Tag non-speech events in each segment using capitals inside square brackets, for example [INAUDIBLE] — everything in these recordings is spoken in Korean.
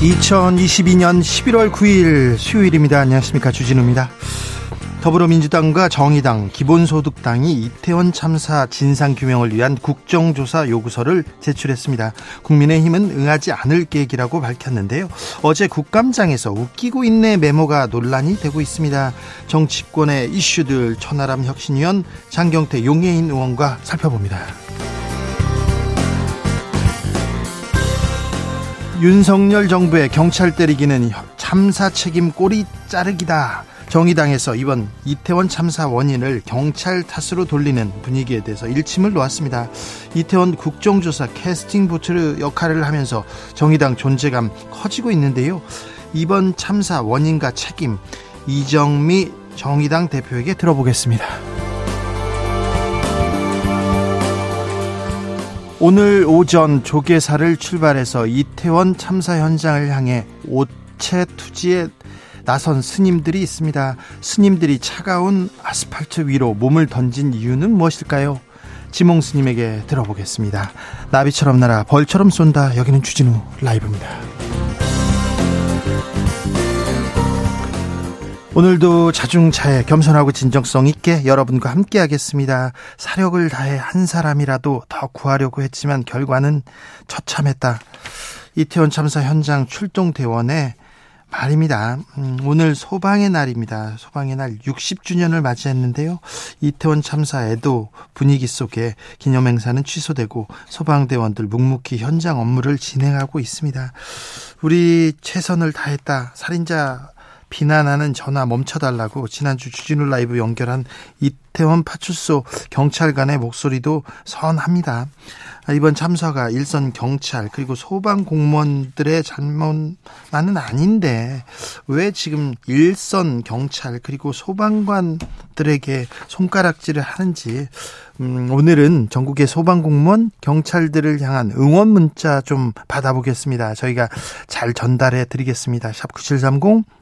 2022년 11월 9일 수요일입니다. 안녕하십니까. 주진우입니다. 더불어민주당과 정의당, 기본소득당이 이태원 참사 진상규명을 위한 국정조사 요구서를 제출했습니다. 국민의힘은 응하지 않을 계획이라고 밝혔는데요. 어제 국감장에서 웃기고 있네 메모가 논란이 되고 있습니다. 정치권의 이슈들 천하람 혁신위원 장경태 용해인 의원과 살펴봅니다. 윤석열 정부의 경찰 때리기는 참사 책임 꼬리 자르기다. 정의당에서 이번 이태원 참사 원인을 경찰 탓으로 돌리는 분위기에 대해서 일침을 놓았습니다. 이태원 국정조사 캐스팅 보트 역할을 하면서 정의당 존재감 커지고 있는데요. 이번 참사 원인과 책임 이정미 정의당 대표에게 들어보겠습니다. 오늘 오전 조계사를 출발해서 이태원 참사 현장을 향해 오체 투지에 나선 스님들이 있습니다. 스님들이 차가운 아스팔트 위로 몸을 던진 이유는 무엇일까요? 지몽 스님에게 들어보겠습니다. 나비처럼 날아 벌처럼 쏜다. 여기는 주진우 라이브입니다. 오늘도 자중차에 겸손하고 진정성 있게 여러분과 함께 하겠습니다. 사력을 다해 한 사람이라도 더 구하려고 했지만 결과는 처참했다. 이태원 참사 현장 출동 대원에 말입니다. 음, 오늘 소방의 날입니다. 소방의 날 60주년을 맞이했는데요. 이태원 참사에도 분위기 속에 기념행사는 취소되고 소방대원들 묵묵히 현장 업무를 진행하고 있습니다. 우리 최선을 다했다. 살인자 비난하는 전화 멈춰달라고 지난주 주진우 라이브 연결한 이태원 파출소 경찰관의 목소리도 선합니다. 이번 참사가 일선 경찰 그리고 소방 공무원들의 잘못만은 아닌데 왜 지금 일선 경찰 그리고 소방관들에게 손가락질을 하는지 음, 오늘은 전국의 소방 공무원 경찰들을 향한 응원 문자 좀 받아보겠습니다. 저희가 잘 전달해 드리겠습니다. 샵 9730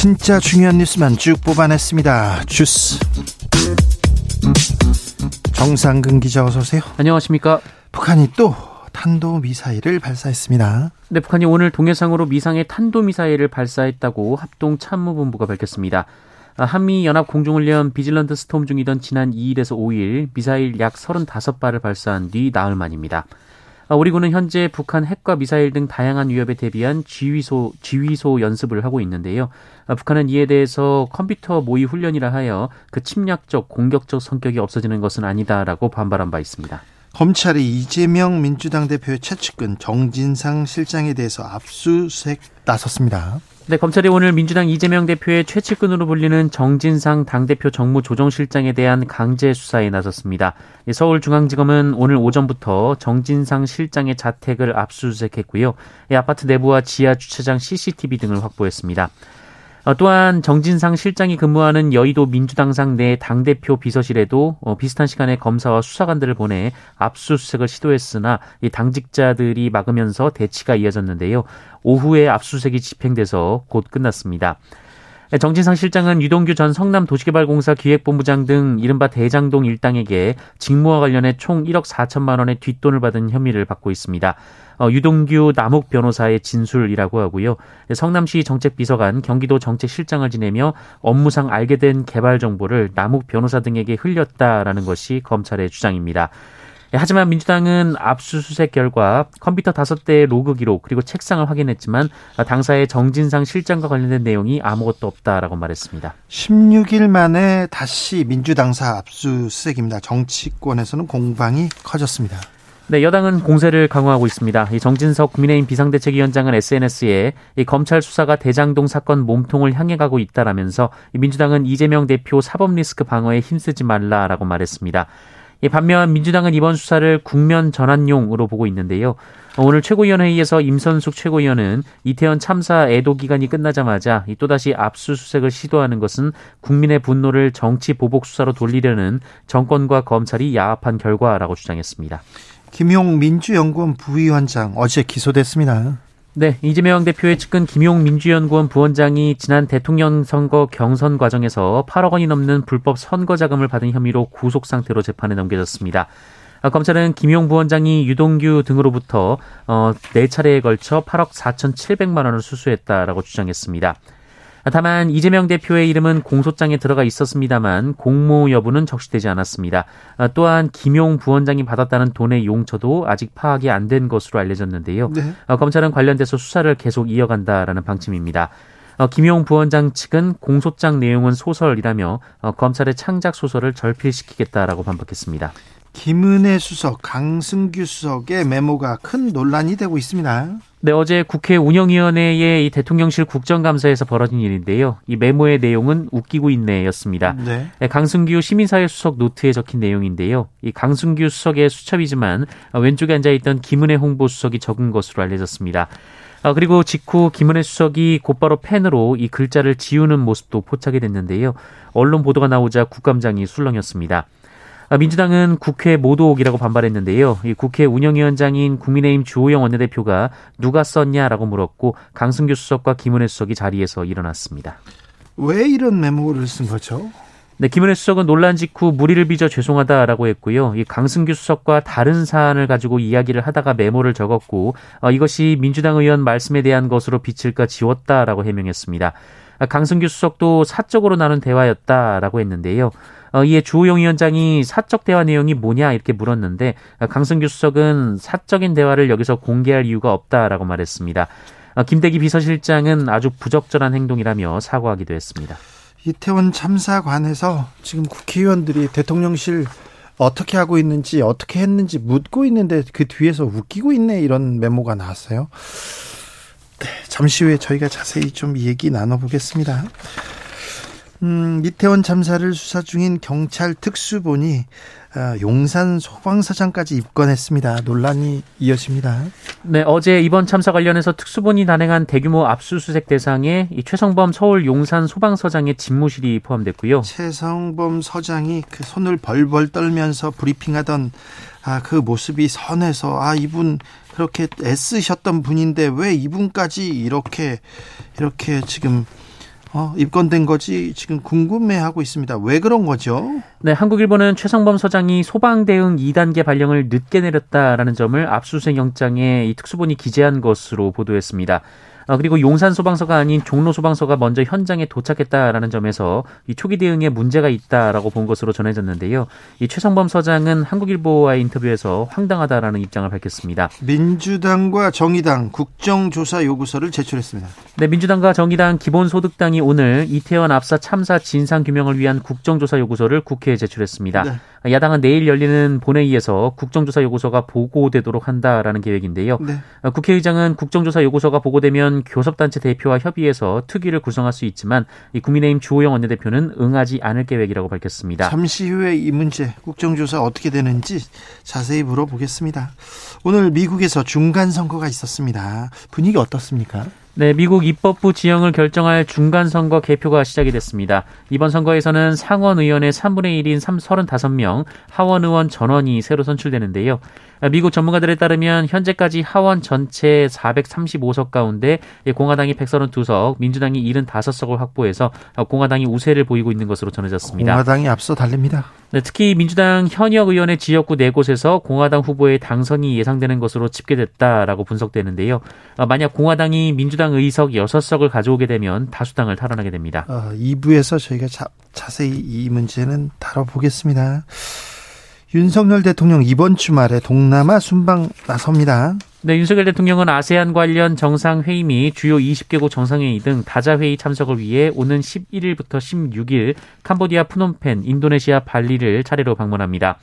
진짜 중요한 뉴스만 쭉 뽑아냈습니다. 주스. 정상근 기자 어서 오세요. 안녕하십니까? 북한이 또 탄도 미사일을 발사했습니다. 네, 북한이 오늘 동해상으로 미상의 탄도 미사일을 발사했다고 합동 참모본부가 밝혔습니다. 한미 연합 공중훈련 비질런트 스톰 중이던 지난 2일에서 5일 미사일 약 35발을 발사한 뒤 나흘 만입니다. 아, 우리 군은 현재 북한 핵과 미사일 등 다양한 위협에 대비한 지휘소, 지휘소 연습을 하고 있는데요. 아, 북한은 이에 대해서 컴퓨터 모의 훈련이라 하여 그 침략적, 공격적 성격이 없어지는 것은 아니다라고 반발한 바 있습니다. 검찰이 이재명 민주당 대표의 최측근 정진상 실장에 대해서 압수수색 나섰습니다. 네, 검찰이 오늘 민주당 이재명 대표의 최측근으로 불리는 정진상 당대표 정무조정실장에 대한 강제 수사에 나섰습니다. 서울중앙지검은 오늘 오전부터 정진상 실장의 자택을 압수수색했고요. 아파트 내부와 지하 주차장 CCTV 등을 확보했습니다. 어, 또한 정진상 실장이 근무하는 여의도 민주당상 내 당대표 비서실에도 어, 비슷한 시간에 검사와 수사관들을 보내 압수수색을 시도했으나 당직자들이 막으면서 대치가 이어졌는데요. 오후에 압수수색이 집행돼서 곧 끝났습니다. 네, 정진상 실장은 유동규 전 성남도시개발공사 기획본부장 등 이른바 대장동 일당에게 직무와 관련해 총 1억 4천만 원의 뒷돈을 받은 혐의를 받고 있습니다. 어, 유동규 남욱 변호사의 진술이라고 하고요. 네, 성남시 정책비서관, 경기도 정책실장을 지내며 업무상 알게 된 개발 정보를 남욱 변호사 등에게 흘렸다라는 것이 검찰의 주장입니다. 예, 하지만 민주당은 압수수색 결과 컴퓨터 다섯 대의 로그 기록 그리고 책상을 확인했지만 당사의 정진상 실장과 관련된 내용이 아무것도 없다라고 말했습니다. 16일 만에 다시 민주당사 압수수색입니다. 정치권에서는 공방이 커졌습니다. 네, 여당은 공세를 강화하고 있습니다. 이 정진석 국민의힘 비상대책위원장은 SNS에 이 검찰 수사가 대장동 사건 몸통을 향해 가고 있다라면서 민주당은 이재명 대표 사법 리스크 방어에 힘쓰지 말라라고 말했습니다. 반면 민주당은 이번 수사를 국면 전환용으로 보고 있는데요. 오늘 최고위원회의에서 임선숙 최고위원은 이태원 참사 애도 기간이 끝나자마자 또다시 압수수색을 시도하는 것은 국민의 분노를 정치 보복 수사로 돌리려는 정권과 검찰이 야합한 결과라고 주장했습니다. 김용 민주연구원 부위원장 어제 기소됐습니다. 네, 이재명 대표의 측근 김용 민주연구원 부원장이 지난 대통령 선거 경선 과정에서 8억 원이 넘는 불법 선거 자금을 받은 혐의로 구속 상태로 재판에 넘겨졌습니다. 아, 검찰은 김용 부원장이 유동규 등으로부터 어, 4차례에 걸쳐 8억 4,700만 원을 수수했다라고 주장했습니다. 다만 이재명 대표의 이름은 공소장에 들어가 있었습니다만 공모 여부는 적시되지 않았습니다. 아, 또한 김용 부원장이 받았다는 돈의 용처도 아직 파악이 안 된 것으로 알려졌는데요. 네. 아, 검찰은 관련돼서 수사를 계속 이어간다라는 방침입니다. 어, 김용 부원장 측은 공소장 내용은 소설이라며 어, 검찰의 창작 소설을 절필시키겠다라고 반박했습니다. 김은혜 수석, 강승규 수석의 메모가 큰 논란이 되고 있습니다. 네, 어제 국회 운영위원회의 이 대통령실 국정감사에서 벌어진 일인데요. 이 메모의 내용은 웃기고 있네였습니다. 네. 네. 강승규 시민사회 수석 노트에 적힌 내용인데요. 이 강승규 수석의 수첩이지만 왼쪽에 앉아있던 김은혜 홍보 수석이 적은 것으로 알려졌습니다. 아, 그리고 직후 김은혜 수석이 곧바로 펜으로 이 글자를 지우는 모습도 포착이 됐는데요. 언론 보도가 나오자 국감장이 술렁였습니다. 아, 민주당은 국회 모독이라고 반발했는데요. 이 국회 운영위원장인 국민의힘 주호영 원내대표가 누가 썼냐라고 물었고 강승규 수석과 김은혜 수석이 자리에서 일어났습니다. 왜 이런 메모를 쓴 거죠? 네, 김은혜 수석은 논란 직후 무리를 빚어 죄송하다라고 했고요. 이 강승규 수석과 다른 사안을 가지고 이야기를 하다가 메모를 적었고 어, 이것이 민주당 의원 말씀에 대한 것으로 비칠까 지웠다라고 해명했습니다. 아, 강승규 수석도 사적으로 나눈 대화였다라고 했는데요. 어, 이에 주호영 위원장이 사적 대화 내용이 뭐냐 이렇게 물었는데 어, 강승규 수석은 사적인 대화를 여기서 공개할 이유가 없다라고 말했습니다. 어, 김대기 비서실장은 아주 부적절한 행동이라며 사과하기도 했습니다. 이태원 참사 관해서 지금 국회의원들이 대통령실 어떻게 하고 있는지 어떻게 했는지 묻고 있는데 그 뒤에서 웃기고 있네 이런 메모가 나왔어요. 네, 잠시 후에 저희가 자세히 좀 얘기 나눠보겠습니다. 음, 이태원 참사를 수사 중인 경찰 특수본이 어, 용산 소방서장까지 입건했습니다. 논란이 이어집니다. 네, 어제 이번 참사 관련해서 특수본이 단행한 대규모 압수수색 대상에 이 최성범 서울 용산 소방서장의 집무실이 포함됐고요. 최성범 서장이 그 손을 벌벌 떨면서 브리핑하던 아, 그 모습이 선해서 아 이분 그렇게 애쓰셨던 분인데 왜 이분까지 이렇게 이렇게 지금 어, 입건된 거지 지금 궁금해하고 있습니다. 왜 그런 거죠? 네, 한국일보는 최성범 서장이 소방 대응 2단계 발령을 늦게 내렸다라는 점을 압수수색 영장에 이 특수본이 기재한 것으로 보도했습니다. 어, 그리고 용산 소방서가 아닌 종로 소방서가 먼저 현장에 도착했다라는 점에서 이 초기 대응에 문제가 있다라고 본 것으로 전해졌는데요. 이 최성범 서장은 한국일보와의 인터뷰에서 황당하다라는 입장을 밝혔습니다. 민주당과 정의당 국정조사 요구서를 제출했습니다. 네, 민주당과 정의당 기본소득당이 오늘 이태원 압사 참사 진상 규명을 위한 국정조사 요구서를 국회에 제출했습니다. 네. 야당은 내일 열리는 본회의에서 국정조사 요구서가 보고되도록 한다라는 계획인데요. 네. 국회의장은 국정조사 요구서가 보고되면 교섭단체 대표와 협의해서 특위를 구성할 수 있지만 이 국민의힘 주호영 원내대표는 응하지 않을 계획이라고 밝혔습니다. 잠시 후에 이 문제 국정조사 어떻게 되는지 자세히 물어보겠습니다. 오늘 미국에서 중간 선거가 있었습니다. 분위기 어떻습니까? 네, 미국 입법부 지형을 결정할 중간 선거 개표가 시작이 됐습니다. 이번 선거에서는 상원 의원의 3분의 1인 35명, 하원 의원 전원이 새로 선출되는데요. 미국 전문가들에 따르면 현재까지 하원 전체 435석 가운데 공화당이 132석, 민주당이 75석을 확보해서 공화당이 우세를 보이고 있는 것으로 전해졌습니다. 공화당이 앞서 달립니다. 네, 특히 민주당 현역 의원의 지역구 4곳에서 공화당 후보의 당선이 예상되는 것으로 집계됐다라고 분석되는데요. 어, 만약 공화당이 민주당 의석 6석을 가져오게 되면 다수당을 탈환하게 됩니다. 어, 2부에서 저희가 자, 자세히 이 문제는 다뤄보겠습니다. 윤석열 대통령 이번 주말에 동남아 순방 나섭니다. 네, 윤석열 대통령은 아세안 관련 정상회의 및 주요 20개국 정상회의 등 다자회의 참석을 위해 오는 11일부터 16일 캄보디아 프놈펜, 인도네시아 발리를 차례로 방문합니다.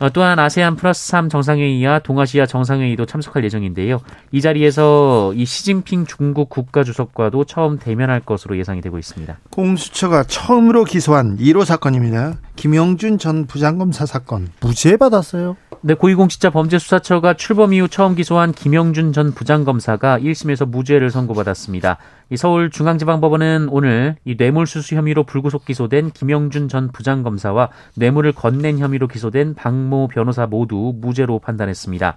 어, 또한 아세안 플러스 3 정상회의와 동아시아 정상회의도 참석할 예정인데요. 이 자리에서 이 시진핑 중국 국가주석과도 처음 대면할 것으로 예상이 되고 있습니다. 공수처가 처음으로 기소한 1호 사건입니다. 김영준 전 부장검사 사건 무죄 받았어요. 네, 고위공직자 범죄수사처가 출범 이후 처음 기소한 김영준 전 부장검사가 1심에서 무죄를 선고받았습니다. 이 서울중앙지방법원은 오늘 이 뇌물수수 혐의로 불구속 기소된 김영준 전 부장검사와 뇌물을 건넨 혐의로 기소된 박모 변호사 모두 무죄로 판단했습니다.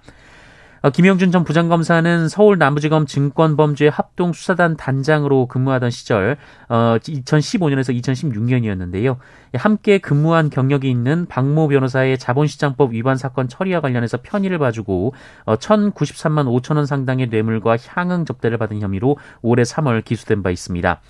어, 김영준 전 부장검사는 서울 남부지검 증권범죄 합동수사단 단장으로 근무하던 시절 2015년에서 어, 2016년이었는데요. 함께 근무한 경력이 있는 박모 변호사의 자본시장법 위반 사건 처리와 관련해서 편의를 봐주고 1,093만 어, 5천 원 상당의 뇌물과 향응 접대를 받은 혐의로 올해 3월 기소된 바 있습니다.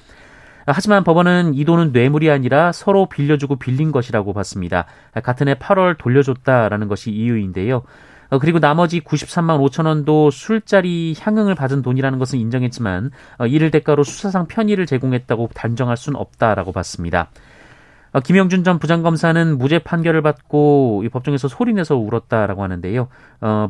하지만 법원은 이 돈은 뇌물이 아니라 서로 빌려주고 빌린 것이라고 봤습니다. 같은 해 8월 돌려줬다라는 것이 이유인데요. 어, 그리고 나머지 93만 5천 원도 술자리 향응을 받은 돈이라는 것은 인정했지만 어, 이를 대가로 수사상 편의를 제공했다고 단정할 수는 없다라고 봤습니다. 어, 김영준 전 부장검사는 무죄 판결을 받고 법정에서 소리내서 울었다라고 하는데요. 어,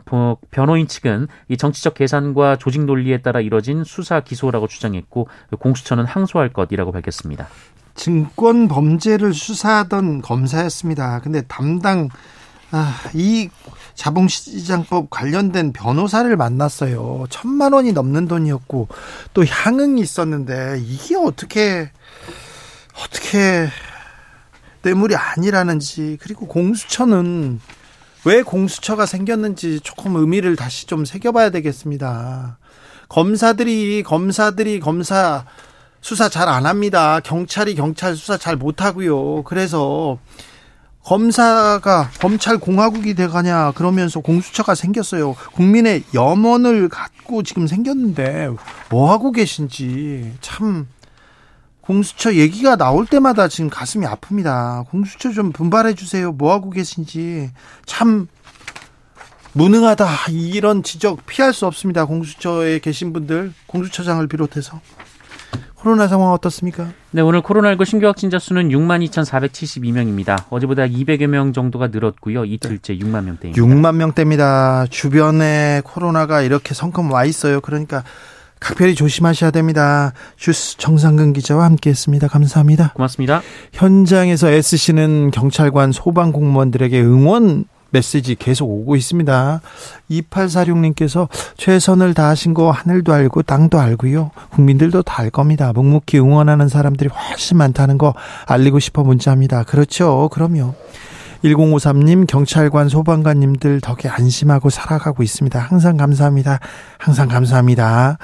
변호인 측은 이 정치적 계산과 조직 논리에 따라 이뤄진 수사 기소라고 주장했고 공수처는 항소할 것이라고 밝혔습니다. 증권 범죄를 수사하던 검사였습니다. 근데 담당 아, 이 자본시장법 관련된 변호사를 만났어요. 천만 원이 넘는 돈이었고 또 향응이 있었는데 이게 어떻게 어떻게 뇌물이 아니라는지 그리고 공수처는 왜 공수처가 생겼는지 조금 의미를 다시 좀 새겨봐야 되겠습니다. 검사들이 검사들이 검사 수사 잘 안 합니다. 경찰이 경찰 수사 잘 못 하고요. 그래서 검사가 검찰 공화국이 돼가냐 그러면서 공수처가 생겼어요. 국민의 염원을 갖고 지금 생겼는데 뭐 하고 계신지 참 공수처 얘기가 나올 때마다 지금 가슴이 아픕니다. 공수처 좀 분발해 주세요. 뭐 하고 계신지 참 무능하다 이런 지적 피할 수 없습니다. 공수처에 계신 분들 공수처장을 비롯해서 코로나 상황 어떻습니까? 네, 오늘 코로나19 신규 확진자 수는 6만 2,472명입니다. 어제보다 200여 명 정도가 늘었고요. 이틀째 6만 명대입니다. 6만 명대입니다. 주변에 코로나가 이렇게 성큼 와 있어요. 그러니까 각별히 조심하셔야 됩니다. 주스 정상근 기자와 함께했습니다. 감사합니다. 고맙습니다. 현장에서 애쓰시는 경찰관 소방 공무원들에게 응원 메시지 계속 오고 있습니다. 2846님께서 최선을 다하신 거 하늘도 알고 땅도 알고요. 국민들도 다 알 겁니다. 묵묵히 응원하는 사람들이 훨씬 많다는 거 알리고 싶어 문자합니다. 그렇죠. 그럼요. 1053님 경찰관 소방관님들 덕에 안심하고 살아가고 있습니다. 항상 감사합니다. 항상 감사합니다.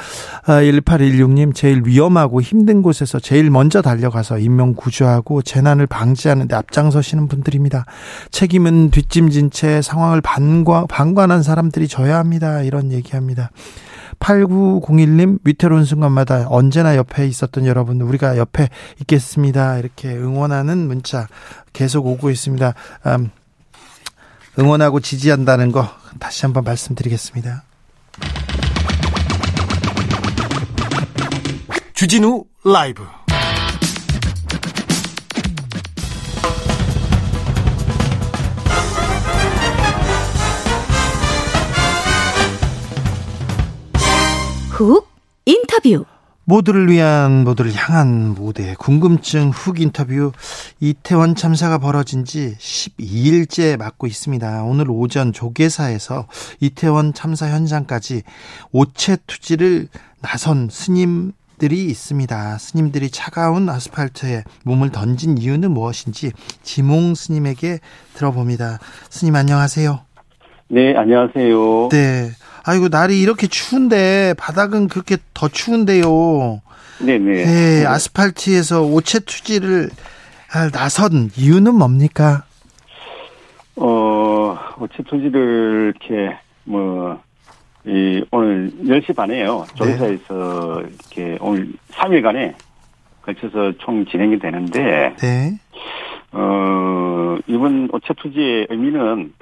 1816님 아, 제일 위험하고 힘든 곳에서 제일 먼저 달려가서 인명 구조하고 재난을 방지하는 데 앞장서시는 분들입니다. 책임은 뒷짐진 채 상황을 방관, 방관한 사람들이 져야 합니다. 이런 얘기합니다. 8901님 위태로운 순간마다 언제나 옆에 있었던 여러분 우리가 옆에 있겠습니다. 이렇게 응원하는 문자 계속 오고 있습니다. 음, 응원하고 지지한다는 거 다시 한번 말씀드리겠습니다. 주진우 라이브 훅 인터뷰 모두를 위한 모두를 향한 무대 궁금증 훅 인터뷰 이태원 참사가 벌어진 지 12일째 맞고 있습니다. 오늘 오전 조계사에서 이태원 참사 현장까지 오체 투지를 나선 스님 들이 있습니다. 스님들이 차가운 아스팔트에 몸을 던진 이유는 무엇인지 지몽 스님에게 들어봅니다. 스님 안녕하세요. 네, 안녕하세요. 네. 아이고 날이 이렇게 추운데 바닥은 그렇게 더 추운데요. 네네. 네, 아스팔트에서 오체 투지를 나선 이유는 뭡니까? 어, 오체 투지를 이렇게 뭐, 이 오늘 10시 반에요. 조사에서 네. 이렇게 오늘 3일간에 걸쳐서 총 진행이 되는데 네. 어, 이번 오체 투지의 의미는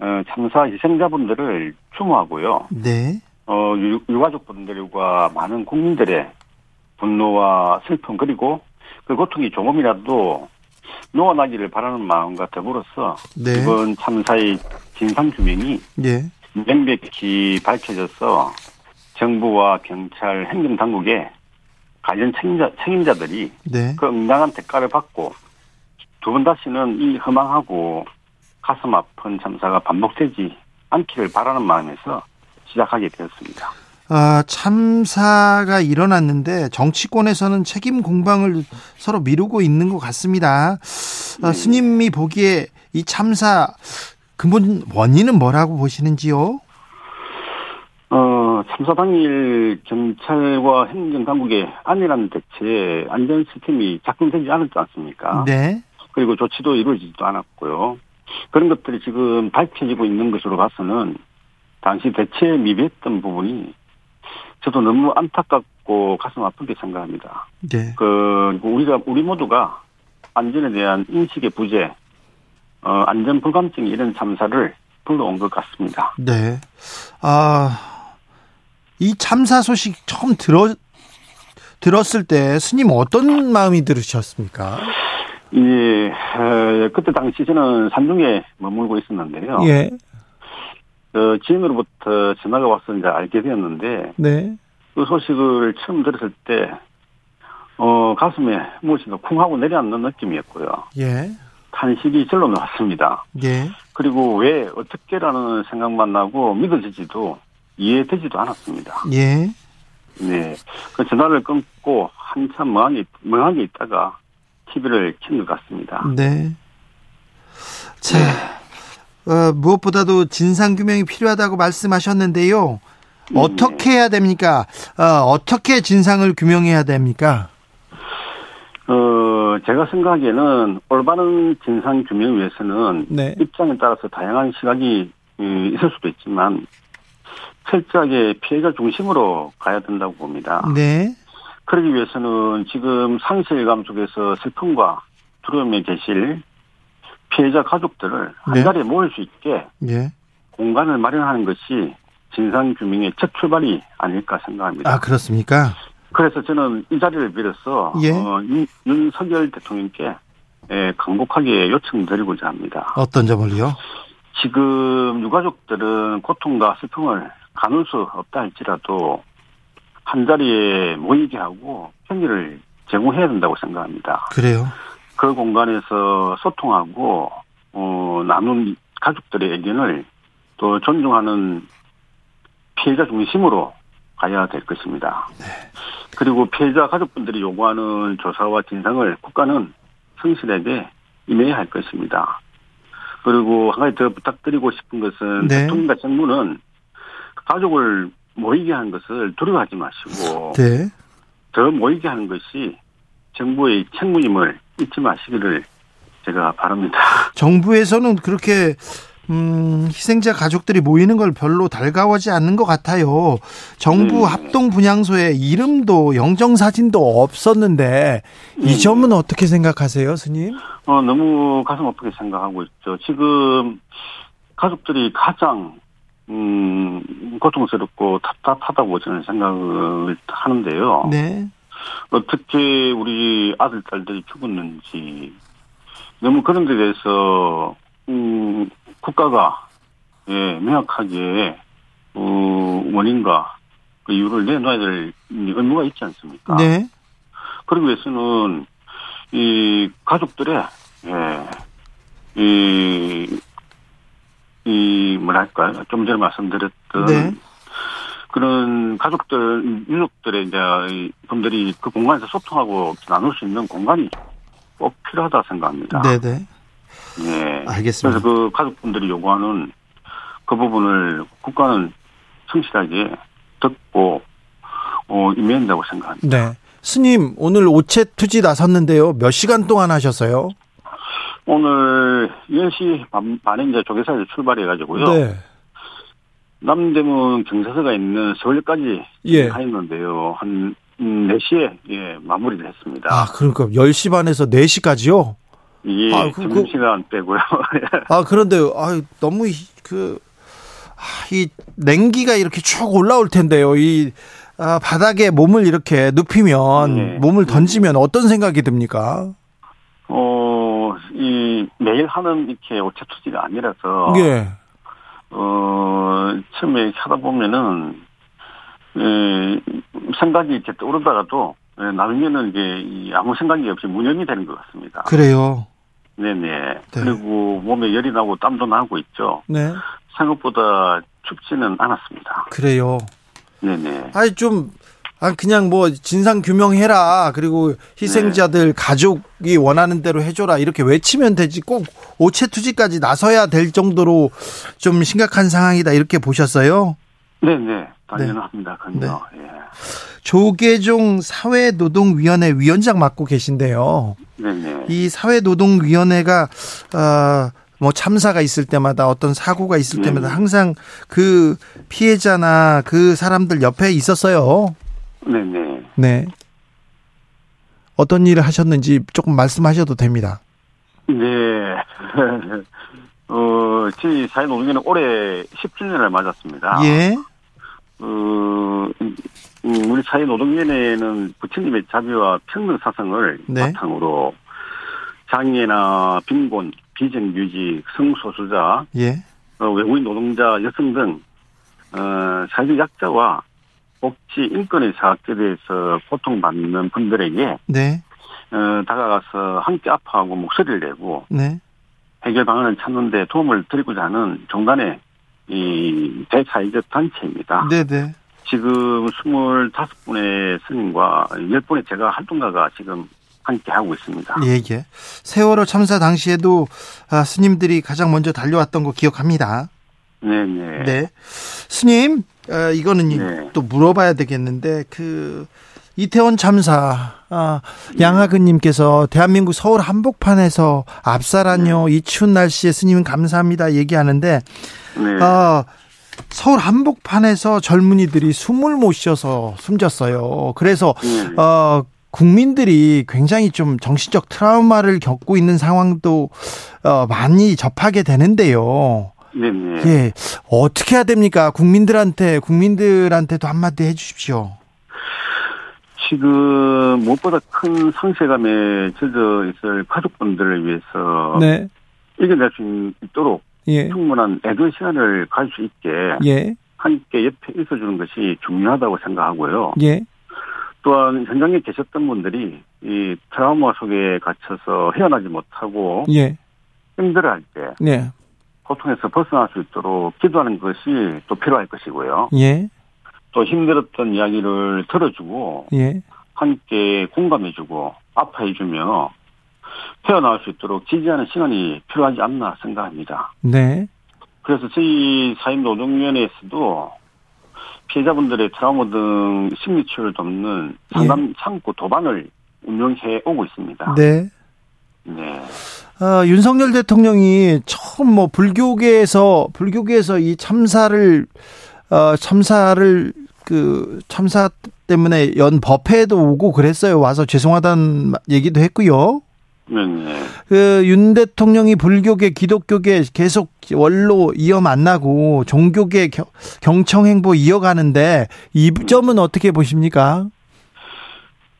어, 참사 희생자분들을 추모하고요. 네. 어, 유, 유가족분들과 많은 국민들의 분노와 슬픔 그리고 그 고통이 조금이라도 놓아나기를 바라는 마음과 더불어서 네. 이번 참사의 진상 규명이 네. 명백히 밝혀져서 정부와 경찰, 행정 당국의 관련 책임자, 책임자들이 네. 그 응당한 대가를 받고 두 번 다시는 이 허망하고 가슴 아픈 참사가 반복되지 않기를 바라는 마음에서 시작하게 되었습니다. 아, 참사가 일어났는데 정치권에서는 책임 공방을 서로 미루고 있는 것 같습니다. 아, 스님이 보기에 이 참사 근본 원인은 뭐라고 보시는지요? 어, 참사 당일 경찰과 행정당국의 안일한 대체 안전 시스템이 작동되지 않았지 않습니까? 네. 그리고 조치도 이루어지지도 않았고요. 그런 것들이 지금 밝혀지고 있는 것으로 봐서는 당시 대체에 미비했던 부분이 저도 너무 안타깝고 가슴 아프게 생각합니다. 네. 그 우리가 우리 모두가 안전에 대한 인식의 부재, 어, 안전 불감증 이런 참사를 불러온 것 같습니다. 네. 아, 이 참사 소식 처음 들어 들었을 때 스님 어떤 마음이 들으셨습니까? 예, 어, 그때 당시 저는 산중에 머물고 있었는데요. 예. 어, 지인으로부터 전화가 와서 이제 알게 되었는데. 네. 그 소식을 처음 들었을 때, 어, 가슴에 무엇인가 쿵 하고 내려앉는 느낌이었고요. 예. 탄식이 절로 나왔습니다. 예. 그리고 왜, 어떻게라는 생각만 나고 믿어지지도 이해되지도 않았습니다. 예. 네. 그 전화를 끊고 한참 멍하게, 멍하게 있다가 TV를 킨것 같습니다. 네. 자, 어, 무엇보다도 진상규명이 필요하다고 말씀하셨는데요. 네. 어떻게 해야 됩니까? 어, 어떻게 진상을 규명해야 됩니까? 어, 제가 생각하기에는 올바른 진상 규명 위해서는 네. 입장에 따라서 다양한 시각이 있을 수도 있지만 철저하게 피해자 중심으로 가야 된다고 봅니다. 네. 그러기 위해서는 지금 상실 감 속에서 슬픔과 두려움에 계실 피해자 가족들을 한 네. 자리에 모일 수 있게 예. 공간을 마련하는 것이 진상 규명의 첫 출발이 아닐까 생각합니다. 아, 그렇습니까? 그래서 저는 이 자리를 빌어서 예. 어, 윤, 윤석열 대통령께 예, 강곡하게 요청드리고자 합니다. 어떤 점을요? 지금 유가족들은 고통과 슬픔을 가눌 수 없다 할지라도 한 자리에 모이게 하고 편의를 제공해야 된다고 생각합니다. 그래요? 그 공간에서 소통하고 어, 나눈 가족들의 의견을 또 존중하는 피해자 중심으로 가야 될 것입니다. 네. 그리고 피해자 가족분들이 요구하는 조사와 진상을 국가는 성실하게 임해야 할 것입니다. 그리고 한 가지 더 부탁드리고 싶은 것은 네. 대통령과 정부는 가족을 모이게 하는 것을 두려워하지 마시고 네. 더 모이게 하는 것이 정부의 책무임을 잊지 마시기를 제가 바랍니다. [LAUGHS] 정부에서는 그렇게 음, 희생자 가족들이 모이는 걸 별로 달가워하지 않는 것 같아요. 정부 네. 합동 분향소에 이름도 영정 사진도 없었는데 이 네. 점은 어떻게 생각하세요, 스님? 어, 너무 가슴 아프게 생각하고 있죠. 지금 가족들이 가장 음, 고통스럽고 답답하다고 저는 생각을 하는데요. 네. 어떻게 우리 아들, 딸들이 죽었는지, 너무 그런 데 대해서, 음, 국가가, 예, 명확하게, 어, 원인과 그 이유를 내놔야 될 의무가 있지 않습니까? 네. 그러기 위해서는 이 가족들의 예, 이, 이 뭐랄까요? 좀 전에 말씀드렸던 네. 그런 가족들, 유족들의 이제 분들이 그 공간에서 소통하고 나눌 수 있는 공간이 꼭 필요하다 생각합니다. 네네. 네. 알겠습니다. 그래서 그 가족분들이 요구하는 그 부분을 국가는 성실하게 듣고 어, 임해야 한다고 생각합니다. 네. 스님, 오늘 오체 투지 나섰는데요. 몇 시간 동안 하셨어요? 오늘 10시 반, 반에 이제 조계사에서 출발해가지고요. 네. 남대문 경사서가 있는 서울까지 예. 가 있는데요. 한 4시에 예, 마무리를 했습니다. 아, 그러니까 10시 반에서 4시까지요? 예, 아, 그, 그, 빼고요. [LAUGHS] 아, 그런데 아, 너무 그 아, 이 냉기가 이렇게 쭉 올라올 텐데요. 이 아, 바닥에 몸을 이렇게 눕히면 예. 몸을 던지면 어떤 생각이 듭니까? 어, 이 매일 하는 이렇게 오차 투지가 아니라서 예. 어, 처음에 하다 보면은 에, 생각이 이렇게 떠오르다가도 에, 나중에는 이게 아무 생각이 없이 무념이 되는 것 같습니다. 그래요. 네네. 네. 그리고 몸에 열이 나고 땀도 나고 있죠. 네. 생각보다 춥지는 않았습니다. 그래요. 네네. 아니 좀 아, 그냥 뭐 진상 규명해라. 그리고 희생자들 네. 가족이 원하는 대로 해줘라. 이렇게 외치면 되지. 꼭 오체 투지까지 나서야 될 정도로 좀 심각한 상황이다. 이렇게 보셨어요? 네네. 당연합니다. 네. 네. 예. 조계종 사회노동위원회 위원장 맡고 계신데요. 네네. 이 사회노동위원회가 어, 뭐 참사가 있을 때마다 어떤 사고가 있을 때마다 네. 항상 그 피해자나 그 사람들 옆에 있었어요. 네네. 네. 어떤 일을 하셨는지 조금 말씀하셔도 됩니다. 네. [LAUGHS] 어, 저희 사회노동위는 올해 10주년을 맞았습니다. 예. 어, 우리 사회노동위원회는 부처님의 자비와 평등 사상을 네. 바탕으로 장애나 빈곤, 비정규직, 성소수자, 예. 어, 외국인 노동자, 여성 등 어, 사회적 약자와 복지 인권의 사학에 대해서 고통받는 분들에게 네. 어, 다가가서 함께 아파하고 목소리를 내고 네. 해결 방안을 찾는데 도움을 드리고자 하는 종단의 이 대사회적 단체입니다. 네네. 네. 지금 25분의 스님과 10분의 제가 활동가가 지금 함께 하고 있습니다. 예, 예. 세월호 참사 당시에도 아, 스님들이 가장 먼저 달려왔던 거 기억합니다. 네, 네. 네. 스님, 어, 이거는 네. 또 물어봐야 되겠는데 그 이태원 참사 아, 양하근님께서 대한민국 서울 한복판에서 압살한요 네. 이 추운 날씨에 스님 감사합니다 얘기하는데 네. 아, 서울 한복판에서 젊은이들이 숨을 못 쉬어서 숨졌어요. 그래서 네. 어, 국민들이 굉장히 좀 정신적 트라우마를 겪고 있는 상황도 어, 많이 접하게 되는데요. 네네. 예. 어떻게 해야 됩니까? 국민들한테, 국민들한테도 한마디 해 주십시오. 지금 무엇보다 큰 상실감에 젖어 있을 가족분들을 위해서. 네. 이겨낼 수 있도록. 예. 충분한 애도 시간을 가질 수 있게. 예. 함께 옆에 있어주는 것이 중요하다고 생각하고요. 예. 또한 현장에 계셨던 분들이 이 트라우마 속에 갇혀서 헤어나지 못하고 예. 힘들어할 때 네. 고통에서 벗어날 수 있도록 기도하는 것이 또 필요할 것이고요. 예. 또 힘들었던 이야기를 들어주고 예. 함께 공감해주고 아파해주며 헤어나올 수 있도록 지지하는 시간이 필요하지 않나 생각합니다. 네. 그래서 저희 사임노동위원회에서도 피해자분들의 트라우마 등 심리 치료를 돕는 상담 예. 창구 도반을 운영해 오고 있습니다. 네. 네. 어, 윤석열 대통령이 처음 뭐 불교계에서 불교계에서 이 참사를 어, 참사를 그 참사 때문에 연 법회에도 오고 그랬어요. 와서 죄송하다는 얘기도 했고요. 네. 네. 그윤 대통령이 불교계, 기독교계 계속 원로 이어 만나고 종교계 경 청 행보 이어가는데 이 점은 어떻게 보십니까?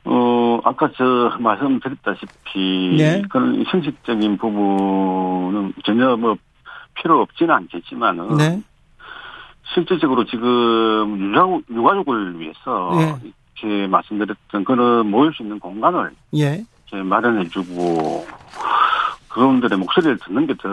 어, 아까 저 말씀드렸다시피 네. 그런 형식적인 부분은 전혀 뭐 필요 없지는 않겠지만은 네. 실질적으로 지금 유가, 유가족을 위해서 예. 이렇게 말씀드렸던 그런 모일 수 있는 공간을 예. 마련해주고 그분들의 목소리를 듣는 게 더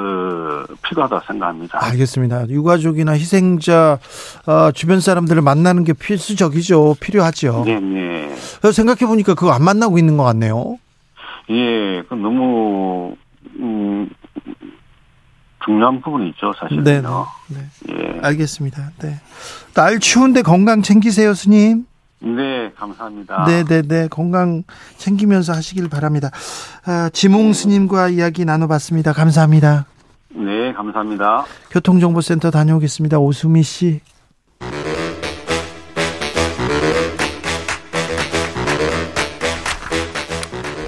필요하다 생각합니다. 알겠습니다. 유가족이나 희생자 어, 주변 사람들을 만나는 게 필수적이죠. 필요하죠. 네, 네. 생각해 보니까 그거 안 만나고 있는 것 같네요. 예, 그 너무 음, 중요한 부분이죠, 사실은. 네, 네. 네. 예. 알겠습니다. 네. 날 추운데 건강 챙기세요, 스님. 네, 감사합니다. 네, 네, 네. 건강 챙기면서 하시길 바랍니다. 아, 지몽 네. 스님과 이야기 나눠봤습니다. 감사합니다. 네, 감사합니다. 교통정보센터 다녀오겠습니다. 오수미 씨.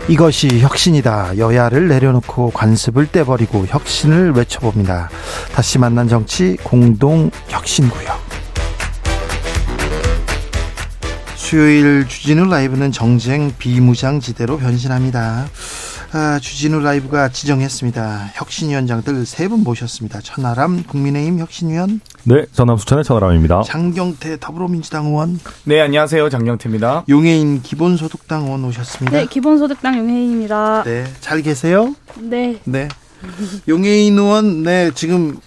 이것이 혁신이다. 여야를 내려놓고 관습을 떼버리고 혁신을 외쳐봅니다. 다시 만난 정치 공동 혁신구역. 수요일 주진우 라이브는 정쟁 비무장지대로 변신합니다. 아, 주진우 라이브가 지정했습니다. 혁신위원장들 세 분 모셨습니다. 천하람 국민의힘 혁신위원. 네, 전남 수천의 천하람입니다. 장경태 더불어민주당 의원. 네, 안녕하세요. 장경태입니다. 용해인 기본소득당 의원 오셨습니다. 네, 기본소득당 용해인입니다. 네, 잘 계세요? 네. 네. 용해인 의원, 네, 지금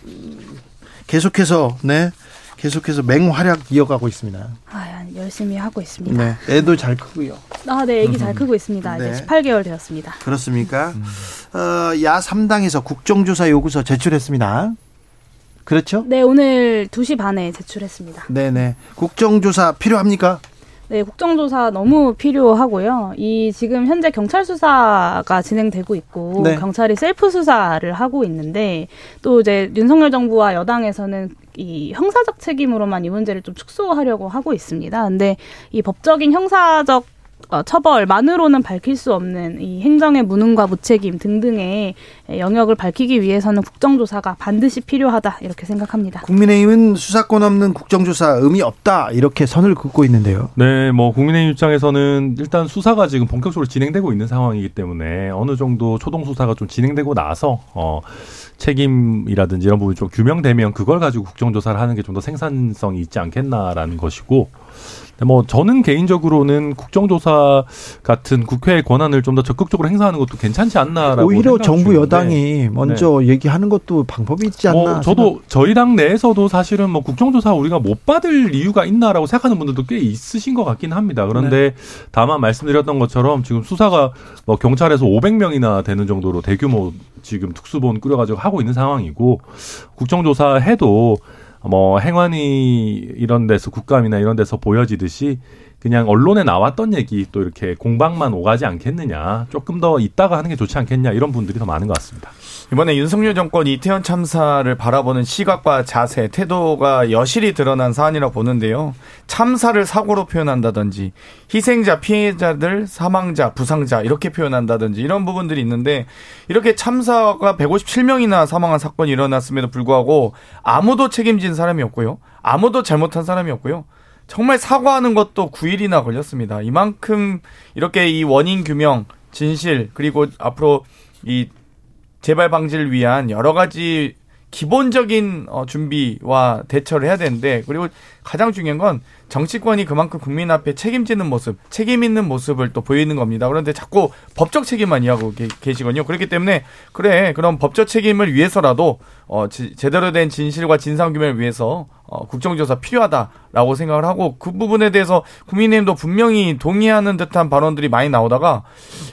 계속해서, 네, 계속해서 맹활약 이어가고 있습니다. 아, 열심히 하고 있습니다. 네, 애도 잘 크고요. 아, 네, 애기 잘 크고 있습니다. 네. 이제 18개월 되었습니다. 그렇습니까? 음. 어, 야 3당에서 국정조사 요구서 제출했습니다. 그렇죠? 네, 오늘 2시 반에 제출했습니다. 네, 네. 국정조사 필요합니까? 네, 국정조사 너무 필요하고요. 이 지금 현재 경찰 수사가 진행되고 있고 네. 경찰이 셀프 수사를 하고 있는데 또 이제 윤석열 정부와 여당에서는 이 형사적 책임으로만 이 문제를 좀 축소하려고 하고 있습니다. 근데 이 법적인 형사적 어, 처벌만으로는 밝힐 수 없는 이 행정의 무능과 무책임 등등의 영역을 밝히기 위해서는 국정조사가 반드시 필요하다 이렇게 생각합니다. 국민의힘은 수사권 없는 국정조사 의미 없다 이렇게 선을 긋고 있는데요. 네, 뭐 국민의힘 입장에서는 일단 수사가 지금 본격적으로 진행되고 있는 상황이기 때문에 어느 정도 초동 수사가 좀 진행되고 나서 어. 책임이라든지 이런 부분이 좀 규명되면 그걸 가지고 국정조사를 하는 게 좀 더 생산성이 있지 않겠나라는 것이고 뭐 저는 개인적으로는 국정조사 같은 국회의 권한을 좀 더 적극적으로 행사하는 것도 괜찮지 않나라고 오히려 정부 여당 이 먼저 네. 얘기하는 것도 방법이 있지 않나. 뭐 저도. 저희 당 내에서도 사실은 뭐 국정조사 우리가 못 받을 이유가 있나라고 생각하는 분들도 꽤 있으신 것 같긴 합니다. 그런데 네. 다만 말씀드렸던 것처럼 지금 수사가 뭐 경찰에서 500명이나 되는 정도로 대규모 지금 특수본 꾸려가지고 하고 있는 상황이고 국정조사 해도 뭐 행안위 이런 데서 국감이나 이런 데서 보여지듯이 그냥 언론에 나왔던 얘기 또 이렇게 공방만 오가지 않겠느냐 조금 더 있다가 하는 게 좋지 않겠냐 이런 분들이 더 많은 것 같습니다. 이번에 윤석열 정권 이태원 참사를 바라보는 시각과 자세, 태도가 여실히 드러난 사안이라고 보는데요. 참사를 사고로 표현한다든지 희생자, 피해자들, 사망자, 부상자 이렇게 표현한다든지 이런 부분들이 있는데 이렇게 참사가 157명이나 사망한 사건이 일어났음에도 불구하고 아무도 책임진 사람이 없고요. 아무도 잘못한 사람이 없고요. 정말 사과하는 것도 9일이나 걸렸습니다. 이만큼 이렇게 이 원인 규명, 진실, 그리고 앞으로 이 재발 방지를 위한 여러 가지 기본적인 어, 준비와 대처를 해야 되는데 그리고 가장 중요한 건 정치권이 그만큼 국민 앞에 책임지는 모습, 책임 있는 모습을 또 보이는 겁니다. 그런데 자꾸 법적 책임만 이야기하고 계시거든요. 그렇기 때문에 그래 그럼 법적 책임을 위해서라도 어, 지, 제대로 된 진실과 진상 규명을 위해서 어, 국정조사 필요하다라고 생각을 하고 그 부분에 대해서 국민의힘도 분명히 동의하는 듯한 발언들이 많이 나오다가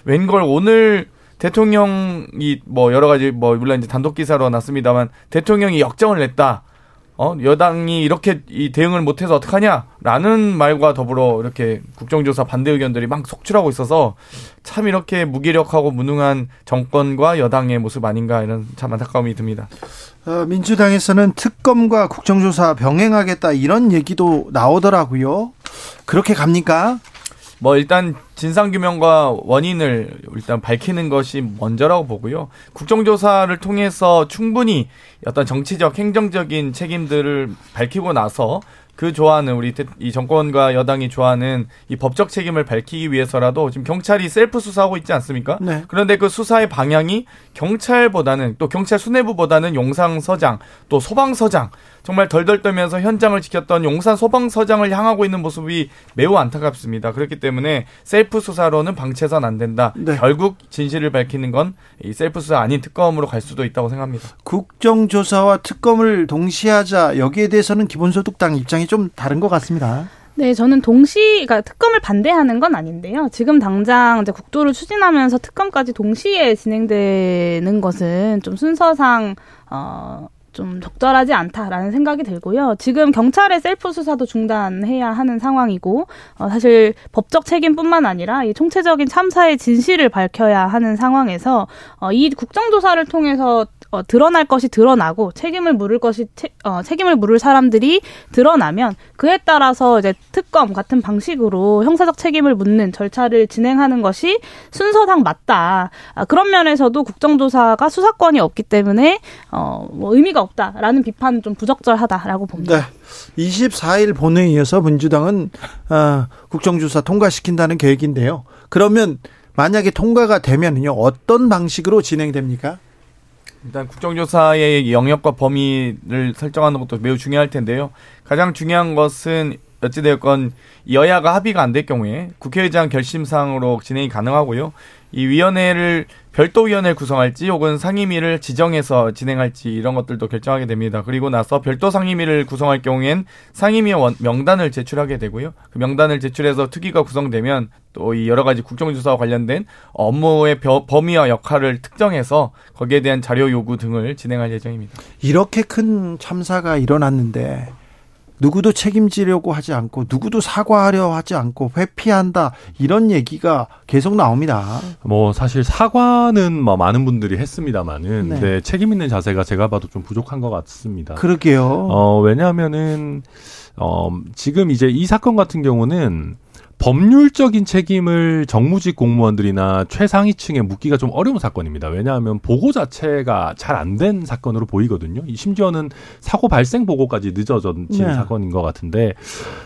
웬걸 오늘 대통령이 뭐 여러 가지 뭐 물론 이제 단독 기사로 났습니다만 대통령이 역정을 냈다. 어, 여당이 이렇게 이 대응을 못해서 어떡하냐라는 말과 더불어 이렇게 국정조사 반대 의견들이 막 속출하고 있어서 참 이렇게 무기력하고 무능한 정권과 여당의 모습 아닌가 이런 참 안타까움이 듭니다. 어, 민주당에서는 특검과 국정조사 병행하겠다 이런 얘기도 나오더라고요. 그렇게 갑니까? 뭐 일단 진상규명과 원인을 일단 밝히는 것이 먼저라고 보고요. 국정조사를 통해서 충분히 어떤 정치적, 행정적인 책임들을 밝히고 나서 그 좋아하는 우리 이 정권과 여당이 좋아하는 이 법적 책임을 밝히기 위해서라도 지금 경찰이 셀프 수사하고 있지 않습니까? 네. 그런데 그 수사의 방향이 경찰보다는 또 경찰 수뇌부보다는 용상서장 또 소방서장 정말 덜덜 떨면서 현장을 지켰던 용산 소방서장을 향하고 있는 모습이 매우 안타깝습니다. 그렇기 때문에 셀프 수사로는 방치해서는 안 된다. 네. 결국 진실을 밝히는 건 이 셀프 수사 아닌 특검으로 갈 수도 있다고 생각합니다. 국정조사와 특검을 동시에 하자 여기에 대해서는 기본소득당 입장이 좀 다른 것 같습니다. 네, 저는 동시, 그러니까 특검을 반대하는 건 아닌데요. 지금 당장 이제 국도를 추진하면서 특검까지 동시에 진행되는 것은 좀 순서상 어 좀 적절하지 않다라는 생각이 들고요. 지금 경찰의 셀프 수사도 중단해야 하는 상황이고 어, 사실 법적 책임뿐만 아니라 이 총체적인 참사의 진실을 밝혀야 하는 상황에서 어, 이 국정조사를 통해서 어, 드러날 것이 드러나고 책임을 물을 것이 채, 어, 책임을 물을 사람들이 드러나면 그에 따라서 이제 특검 같은 방식으로 형사적 책임을 묻는 절차를 진행하는 것이 순서상 맞다. 아, 그런 면에서도 국정조사가 수사권이 없기 때문에 어, 뭐 의미가 없다라는 비판은 좀 부적절하다라고 봅니다. 네. 24일 본회의에서 민주당은 어, 국정조사 통과시킨다는 계획인데요. 그러면 만약에 통과가 되면요 어떤 방식으로 진행됩니까? 일단 국정조사의 영역과 범위를 설정하는 것도 매우 중요할 텐데요. 가장 중요한 것은 어찌되었건 여야가 합의가 안 될 경우에 국회의장 결심사항으로 진행이 가능하고요. 이 위원회를 별도 위원회를 구성할지 혹은 상임위를 지정해서 진행할지 이런 것들도 결정하게 됩니다. 그리고 나서 별도 상임위를 구성할 경우엔 상임위 명단을 제출하게 되고요. 그 명단을 제출해서 특위가 구성되면 또 이 여러 가지 국정조사와 관련된 업무의 범위와 역할을 특정해서 거기에 대한 자료 요구 등을 진행할 예정입니다. 이렇게 큰 참사가 일어났는데 누구도 책임지려고 하지 않고 누구도 사과하려 하지 않고 회피한다 이런 얘기가 계속 나옵니다. 뭐 사실 사과는 뭐 많은 분들이 했습니다만은 네. 네, 책임 있는 자세가 제가 봐도 좀 부족한 것 같습니다. 그러게요. 어 왜냐하면은 어 지금 이제 이 사건 같은 경우는 법률적인 책임을 정무직 공무원들이나 최상위층에 묻기가 좀 어려운 사건입니다. 왜냐하면 보고 자체가 잘 안 된 사건으로 보이거든요. 심지어는 사고 발생 보고까지 늦어진 네. 사건인 것 같은데,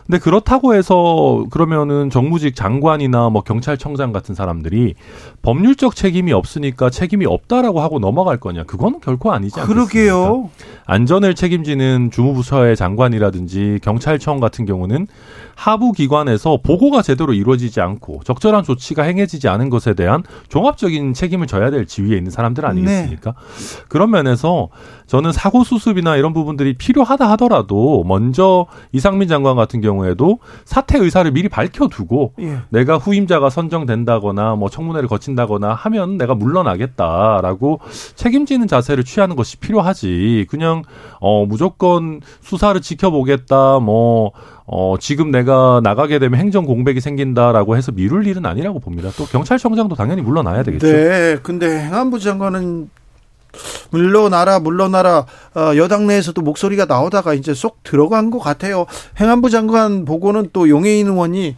근데 그렇다고 해서 그러면은 정무직 장관이나 뭐 경찰청장 같은 사람들이 법률적 책임이 없으니까 책임이 없다라고 하고 넘어갈 거냐? 그거는 결코 아니지 않겠습니까? 그러게요. 안전을 책임지는 주무부처의 장관이라든지 경찰청 같은 경우는 하부 기관에서 보고가 제대로 이루어지지 않고 적절한 조치가 행해지지 않은 것에 대한 종합적인 책임을 져야 될 지위에 있는 사람들 아니겠습니까? 네. 그런 면에서 저는 사고 수습이나 이런 부분들이 필요하다 하더라도 먼저 이상민 장관 같은 경우에도 사퇴 의사를 미리 밝혀두고 예. 내가 후임자가 선정된다거나 뭐 청문회를 거친다거나 하면 내가 물러나겠다라고 책임지는 자세를 취하는 것이 필요하지. 그냥 어 무조건 수사를 지켜보겠다 뭐 어, 지금 내가 나가게 되면 행정 공백이 생긴다라고 해서 미룰 일은 아니라고 봅니다. 또 경찰청장도 당연히 물러나야 되겠죠. 네. 근데 행안부 장관은 물러나라 물러나라 어, 여당 내에서도 목소리가 나오다가 이제 쏙 들어간 것 같아요. 행안부 장관 보고는 또 용해인 의원이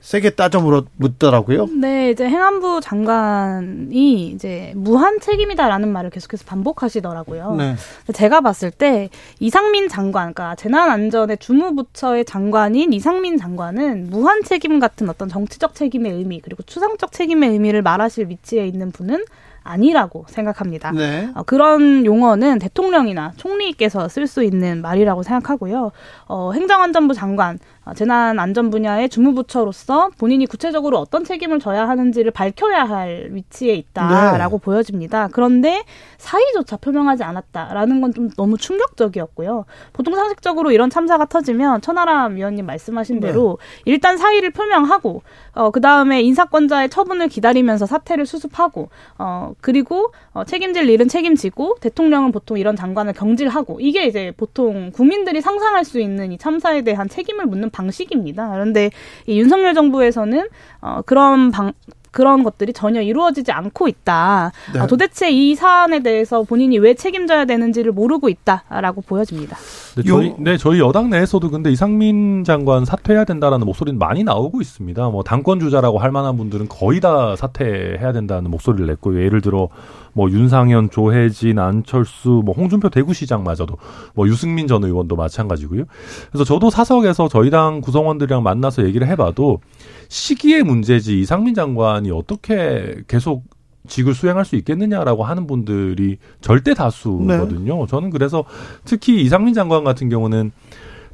세게 따져 물어, 묻더라고요. 네, 이제 행안부 장관이 이제 무한 책임이다라는 말을 계속해서 반복하시더라고요. 네. 제가 봤을 때 이상민 장관, 그러니까 재난안전의 주무부처의 장관인 이상민 장관은 무한 책임 같은 어떤 정치적 책임의 의미 그리고 추상적 책임의 의미를 말하실 위치에 있는 분은 아니라고 생각합니다. 네. 어, 그런 용어는 대통령이나 총리께서 쓸 수 있는 말이라고 생각하고요. 어, 행정안전부 장관, 어, 재난 안전 분야의 주무부처로서 본인이 구체적으로 어떤 책임을 져야 하는지를 밝혀야 할 위치에 있다라고 네. 보여집니다. 그런데 사의조차 표명하지 않았다라는 건 좀 너무 충격적이었고요. 보통 상식적으로 이런 참사가 터지면 천하람 위원님 말씀하신 네. 대로 네. 일단 사의를 표명하고 어, 그 다음에 인사권자의 처분을 기다리면서 사태를 수습하고 어, 그리고 어, 책임질 일은 책임지고 대통령은 보통 이런 장관을 경질하고 이게 이제 보통 국민들이 상상할 수 있는 이 참사에 대한 책임을 묻는 방식입니다. 그런데 이 윤석열 정부에서는 어, 그런 방, 그런 것들이 전혀 이루어지지 않고 있다. 네. 어, 도대체 이 사안에 대해서 본인이 왜 책임져야 되는지를 모르고 있다라고 보여집니다. 네, 저희, 네, 저희 여당 내에서도 근데 이상민 장관 사퇴해야 된다라는 목소리는 많이 나오고 있습니다. 뭐 당권 주자라고 할 만한 분들은 거의 다 사퇴해야 된다는 목소리를 냈고 예를 들어 뭐 윤상현, 조혜진, 안철수, 뭐 홍준표 대구시장마저도 뭐 유승민 전 의원도 마찬가지고요. 그래서 저도 사석에서 저희 당 구성원들이랑 만나서 얘기를 해봐도 시기의 문제지 이상민 장관이 어떻게 계속 직을 수행할 수 있겠느냐라고 하는 분들이 절대 다수거든요. 네. 저는 그래서 특히 이상민 장관 같은 경우는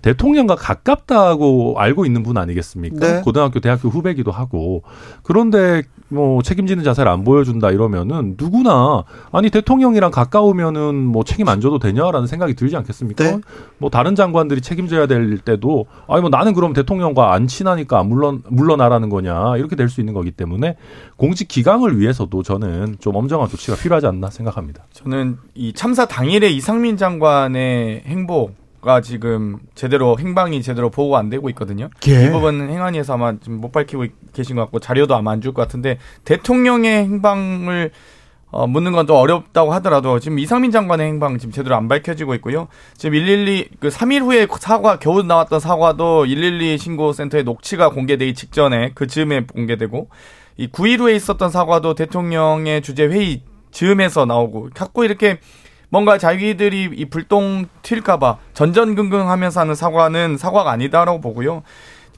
대통령과 가깝다고 알고 있는 분 아니겠습니까? 네. 고등학교, 대학교 후배기도 하고. 그런데 뭐 책임지는 자세를 안 보여준다 이러면은 누구나 아니 대통령이랑 가까우면은 뭐 책임 안 져도 되냐라는 생각이 들지 않겠습니까? 네. 뭐 다른 장관들이 책임져야 될 때도 아니 뭐 나는 그럼 대통령과 안 친하니까 물론 물러나라는 거냐 이렇게 될 수 있는 거기 때문에 공직 기강을 위해서도 저는 좀 엄정한 조치가 필요하지 않나 생각합니다. 저는 이 참사 당일에 이상민 장관의 행복 가 지금 제대로 행방이 제대로 보고 안 되고 있거든요. 예. 이 부분은 행안위에서 아마 지금 못 밝히고 계신 것 같고 자료도 아마 안 줄 것 같은데 대통령의 행방을 어, 묻는 건 또 어렵다고 하더라도 지금 이상민 장관의 행방 지금 제대로 안 밝혀지고 있고요. 지금 112, 그 3일 후에 사과, 겨우 나왔던 사과도 112 신고 센터의 녹취가 공개되기 직전에 그 즈음에 공개되고 이 9일 후에 있었던 사과도 대통령의 주재 회의 즈음에서 나오고 자꾸 이렇게 뭔가 자기들이 이 불똥 튈까봐 전전긍긍하면서 하는 사과는 사과가 아니다라고 보고요.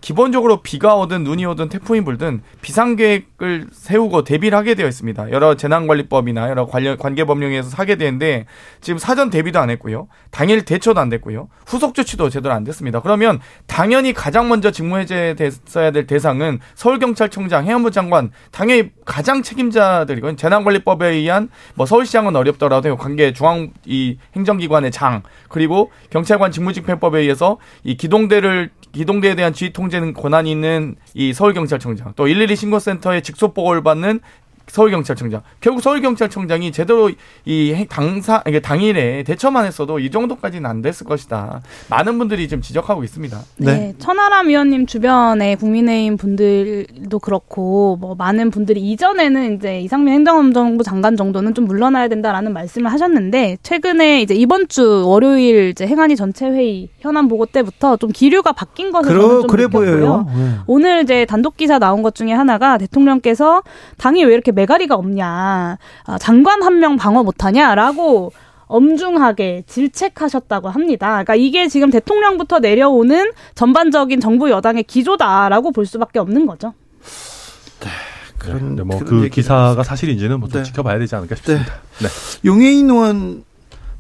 기본적으로 비가 오든 눈이 오든 태풍이 불든 비상계획을 세우고 대비를 하게 되어 있습니다. 여러 재난관리법이나 여러 관련 관계법령에서 사게 되는데 지금 사전 대비도 안 했고요. 당일 대처도 안 됐고요. 후속 조치도 제대로 안 됐습니다. 그러면 당연히 가장 먼저 직무해제됐어야 될 대상은 서울경찰청장, 해안부 장관, 당연히 가장 책임자들이건 재난관리법에 의한 뭐 서울시장은 어렵더라도 관계 중앙 이 행정기관의 장 그리고 경찰관 직무집행법에 의해서 이 기동대를 기동대에 대한 지휘 통제는 권한이 있는 이 서울경찰청장. 또 112 신고센터에 직속 보고를 받는 서울경찰청장. 결국 서울경찰청장이 제대로 이 당사, 이게 당일에 대처만 했어도 이 정도까지는 안 됐을 것이다. 많은 분들이 지금 지적하고 있습니다. 네. 네. 천하람 위원님 주변에 국민의힘 분들도 그렇고, 뭐, 많은 분들이 이전에는 이제 이상민 행정안전부 장관 정도는 좀 물러나야 된다라는 말씀을 하셨는데, 최근에 이제 이번 주 월요일 이제 행안위 전체 회의 현안 보고 때부터 좀 기류가 바뀐 것을 그러, 좀 그래 느꼈고요. 보여요. 네. 오늘 이제 단독 기사 나온 것 중에 하나가 대통령께서 당이 왜 이렇게 메가리가 없냐, 아, 장관 한 명 방어 못하냐라고 엄중하게 질책하셨다고 합니다. 그러니까 이게 지금 대통령부터 내려오는 전반적인 정부 여당의 기조다라고 볼 수밖에 없는 거죠. 네. 그런 네, 뭐그 기사가 사실인지는 뭐 네. 지켜봐야 되지 않을까 싶습니다. 네. 네. 용해인 의원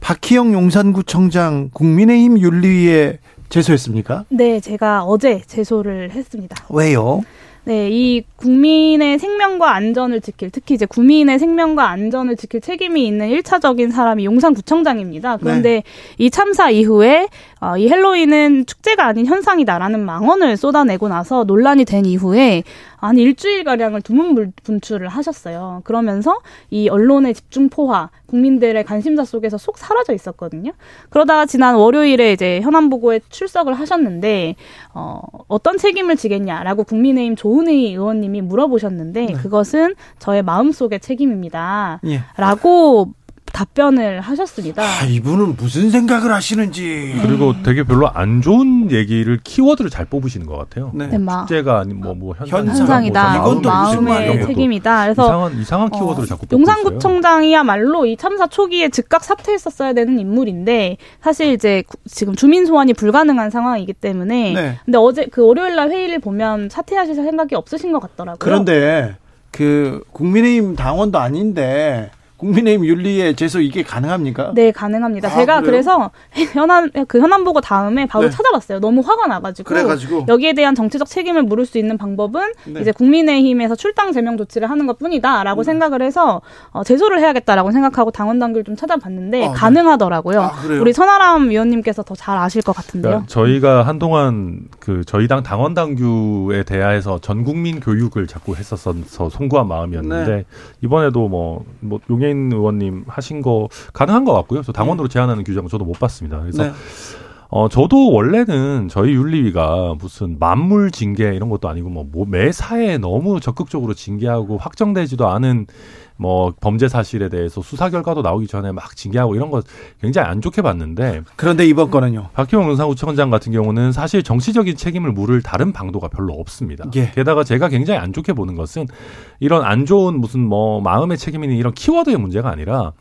박희영 용산구청장 국민의힘 윤리위에 제소했습니까? 네, 제가 어제 제소를 했습니다. 왜요? 네, 이 국민의 생명과 안전을 지킬, 특히 이제 국민의 생명과 안전을 지킬 책임이 있는 일차적인 사람이 용산구청장입니다. 그런데 네. 이 참사 이후에 어, 이 헬로윈은 축제가 아닌 현상이다라는 망언을 쏟아내고 나서 논란이 된 이후에 한 일주일가량을 두문 분출을 하셨어요. 그러면서 이 언론의 집중 포화, 국민들의 관심사 속에서 속 사라져 있었거든요. 그러다가 지난 월요일에 이제 현안보고에 출석을 하셨는데, 어, 어떤 책임을 지겠냐라고 국민의힘 조은희 의원님이 물어보셨는데, 네. 그것은 저의 마음속의 책임입니다. 예. 라고 답변을 하셨습니다. 아, 이분은 무슨 생각을 하시는지. 그리고 되게 별로 안 좋은 얘기를 키워드를 잘 뽑으시는 것 같아요. 네. 네 축제가 아닌 뭐, 뭐 현상, 현상이다. 뭐, 마음의 책임이다. 그래서 이상한 이상한 키워드를 어, 자꾸 용산구청장이야말로 이 참사 초기에 즉각 사퇴했었어야 되는 인물인데 사실 이제 지금 주민 소환이 불가능한 상황이기 때문에. 네. 근데 어제 그 월요일 날 회의를 보면 사퇴하실 생각이 없으신 것 같더라고요. 그런데 그 국민의힘 당원도 아닌데 국민의힘 윤리에 제소 이게 가능합니까? 네, 가능합니다. 아, 제가 그래요? 그래서 현안 그 현안 보고 다음에 바로 네. 찾아봤어요. 너무 화가 나가지고 그래가지고 여기에 대한 정치적 책임을 물을 수 있는 방법은 네. 이제 국민의힘에서 출당 제명 조치를 하는 것뿐이다라고 음. 생각을 해서 어, 제소를 해야겠다라고 생각하고 당원 당규를 좀 찾아봤는데 아, 네. 가능하더라고요. 아, 우리 선아람 위원님께서 더 잘 아실 것 같은데요. 그러니까 저희가 한동안 그 저희 당 당원 당규에 대하여서 전 국민 교육을 자꾸 했었어서 송구한 마음이었는데 네. 이번에도 뭐뭐 뭐 용해 윤영인 의원님 하신 거 가능한 것 같고요. 저 당원으로 네. 제안하는 규정은 저도 못 봤습니다. 그래서 네. 어, 저도 원래는 저희 윤리위가 무슨 만물 징계 이런 것도 아니고 뭐, 뭐 매사에 너무 적극적으로 징계하고 확정되지도 않은 뭐 범죄 사실에 대해서 수사 결과도 나오기 전에 막 징계하고 이런 거 굉장히 안 좋게 봤는데 그런데 이번 건은요. 박희영 용산구청장 같은 경우는 사실 정치적인 책임을 물을 다른 방도가 별로 없습니다. 예. 게다가 제가 굉장히 안 좋게 보는 것은 이런 안 좋은 무슨 뭐 마음의 책임이니 이런 키워드의 문제가 아니라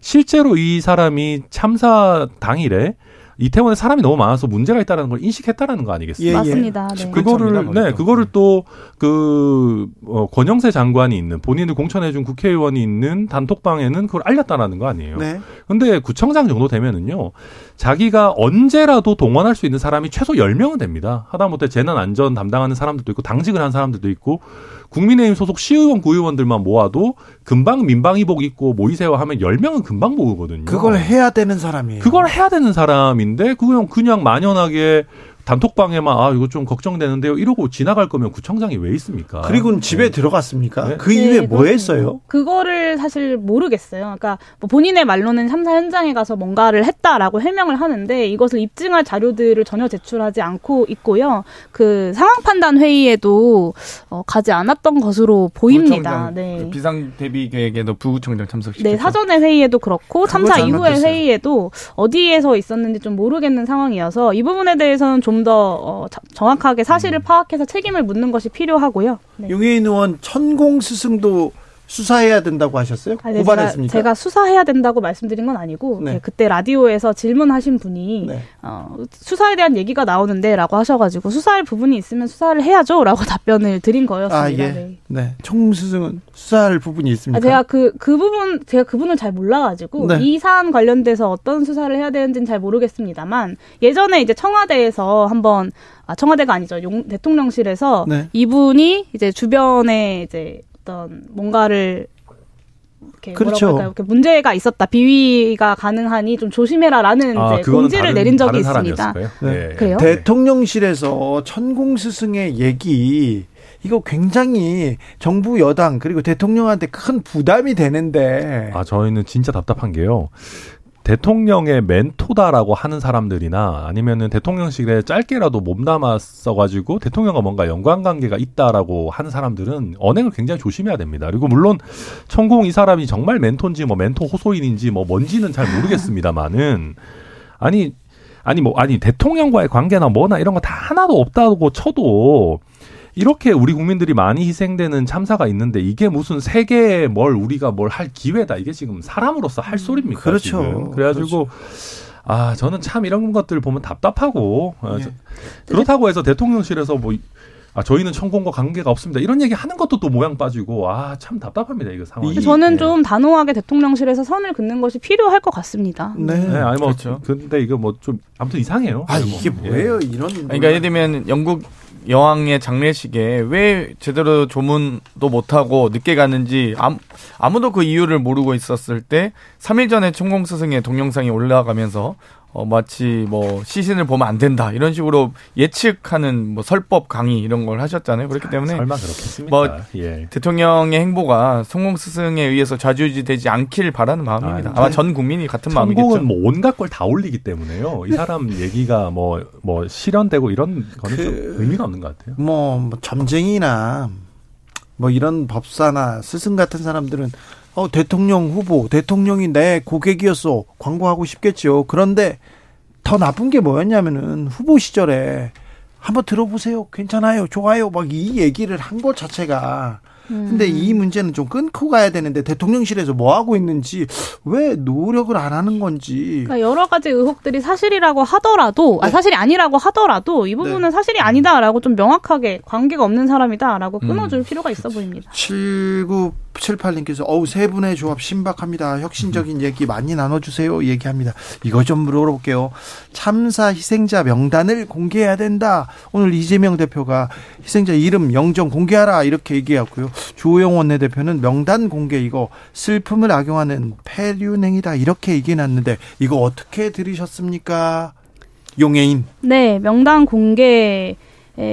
실제로 이 사람이 참사 당일에 이태원에 사람이 너무 많아서 문제가 있다는 걸 인식했다는 거 아니겠습니까? 예, 예. 맞습니다. 네. 그거를 네 그거를 또그 어, 권영세 장관이 있는 본인을 공천해준 국회의원이 있는 단톡방에는 그걸 알렸다라는 거 아니에요. 네. 근데 구청장 정도 되면은요 자기가 언제라도 동원할 수 있는 사람이 최소 10명은 됩니다. 하다못해 재난 안전 담당하는 사람들도 있고 당직을 한 사람들도 있고 국민의힘 소속 시의원, 구의원들만 모아도 금방 민방위복 입고 모이세요 하면 10명은 금방 모으거든요. 그걸 해야 되는 사람이에요. 그걸 해야 되는 사람인데 그냥 그냥 만연하게 단톡방에만 아 이거 좀 걱정되는데요 이러고 지나갈 거면 구청장이 왜 있습니까? 그리고는 집에 네. 들어갔습니까? 네. 그 이후에 네, 뭐 했어요? 그거를 사실 모르겠어요. 그러니까 뭐 본인의 말로는 참사 현장에 가서 뭔가를 했다라고 해명을 하는데 이것을 입증할 자료들을 전혀 제출하지 않고 있고요. 그 상황 판단 회의에도 어, 가지 않았던 것으로 보입니다. 네. 그 비상 대비 계획에도 부구청장 참석시켰죠. 네, 사전의 회의에도 그렇고 참사 이후의 회의에도 어디에서 있었는지 좀 모르겠는 상황이어서 이 부분에 대해서는 좀 좀더 어, 정확하게 사실을 음. 파악해서 책임을 묻는 것이 필요하고요. 네. 용해인 의원 천공 스승도 수사해야 된다고 하셨어요? 아니, 고발했습니까? 제가, 제가, 수사해야 된다고 말씀드린 건 아니고 네. 그때 라디오에서 질문하신 분이 네. 어, 수사에 대한 얘기가 나오는데라고 하셔가지고 수사할 부분이 있으면 수사를 해야죠라고 [LAUGHS] 답변을 드린 거였습니다. 아, 예. 네. 네. 총수승은 수사할 부분이 있습니까? 아, 제가 그그 그 부분 제가 그분을 잘 몰라가지고 네. 이 사안 관련돼서 어떤 수사를 해야 되는지는 잘 모르겠습니다만 예전에 이제 청와대에서 한번 아 청와대가 아니죠 용, 대통령실에서 네. 이분이 이제 주변에 이제 어떤 뭔가를 이렇게 그렇죠. 뭐라고 할까요? 문제가 있었다. 비위가 가능하니 좀 조심해라라는 아, 이제 공지를 다른, 내린 적이 있습니다. 네. 네. 그래요? 대통령실에서 천공 스승의 얘기 이거 굉장히 정부 여당 그리고 대통령한테 큰 부담이 되는데 아 저희는 진짜 답답한 게요. 대통령의 멘토다라고 하는 사람들이나 아니면은 대통령실에 짧게라도 몸담았어가지고 대통령과 뭔가 연관관계가 있다라고 하는 사람들은 언행을 굉장히 조심해야 됩니다. 그리고 물론 천공 이 사람이 정말 멘토인지 뭐 멘토 호소인인지 뭐 뭔지는 잘 모르겠습니다만은 아니 아니 뭐 아니 대통령과의 관계나 뭐나 이런 거 다 하나도 없다고 쳐도 이렇게 우리 국민들이 많이 희생되는 참사가 있는데 이게 무슨 세계에 뭘 우리가 뭘 할 기회다 이게 지금 사람으로서 할 음, 소리입니까? 그렇죠. 지금. 그래가지고 그렇죠. 아 저는 참 이런 것들 보면 답답하고 아, 예. 그렇다고 해서 대통령실에서 뭐 아, 저희는 천공과 관계가 없습니다. 이런 얘기 하는 것도 또 모양 빠지고, 아, 참 답답합니다, 이거 상황이. 저는 네. 좀 단호하게 대통령실에서 선을 긋는 것이 필요할 것 같습니다. 네. 네 아니, 뭐, 그렇죠. 근데 이거 뭐 좀, 아무튼 이상해요. 아, 이게 뭐예요, 예. 이런. 그러니까 예를 들면 영국 여왕의 장례식에 왜 제대로 조문도 못하고 늦게 갔는지 아무, 아무 도 그 이유를 모르고 있었을 때 3일 전에 총공 스승의 동영상이 올라가면서 어, 마치 뭐 시신을 보면 안 된다 이런 식으로 예측하는 뭐 설법 강의 이런 걸 하셨잖아요. 그렇기 때문에 설마 그렇겠습니까? 뭐 예. 대통령의 행보가 성공 스승에 의해서 좌지우지되지 않길 바라는 마음입니다. 아, 마전 국민이 같은 마음이겠죠. 성공은 뭐 온갖 걸 다 올리기 때문에요. 이 사람 얘기가 뭐뭐 뭐 실현되고 이런 거는 그, 의미가 없는 것 같아요. 뭐, 뭐 점쟁이나 뭐 이런 법사나 스승 같은 사람들은 어, 대통령 후보, 대통령이 내 고객이었어. 광고하고 싶겠죠. 그런데 더 나쁜 게 뭐였냐면은 후보 시절에 한번 들어보세요. 괜찮아요. 좋아요. 막 이 얘기를 한 것 자체가 근데 이 음. 문제는 좀 끊고 가야 되는데 대통령실에서 뭐 하고 있는지 왜 노력을 안 하는 건지. 그러니까 여러 가지 의혹들이 사실이라고 하더라도 아, 네. 아 사실이 아니라고 하더라도 이 부분은 네. 사실이 아니다라고 좀 명확하게 관계가 없는 사람이다라고 끊어줄 음. 필요가 있어 보입니다. 7978님께서 어우 세 분의 조합 신박합니다. 혁신적인 얘기 많이 나눠주세요. 얘기합니다. 이거 좀 물어볼게요. 참사 희생자 명단을 공개해야 된다. 오늘 이재명 대표가 희생자 이름 영정 공개하라 이렇게 얘기했고요. 주호영 원내대표는 명단 공개 이거 슬픔을 악용하는 폐륜행이다 이렇게 얘기해놨는데 이거 어떻게 들으셨습니까? 용해인. 네, 명단 공개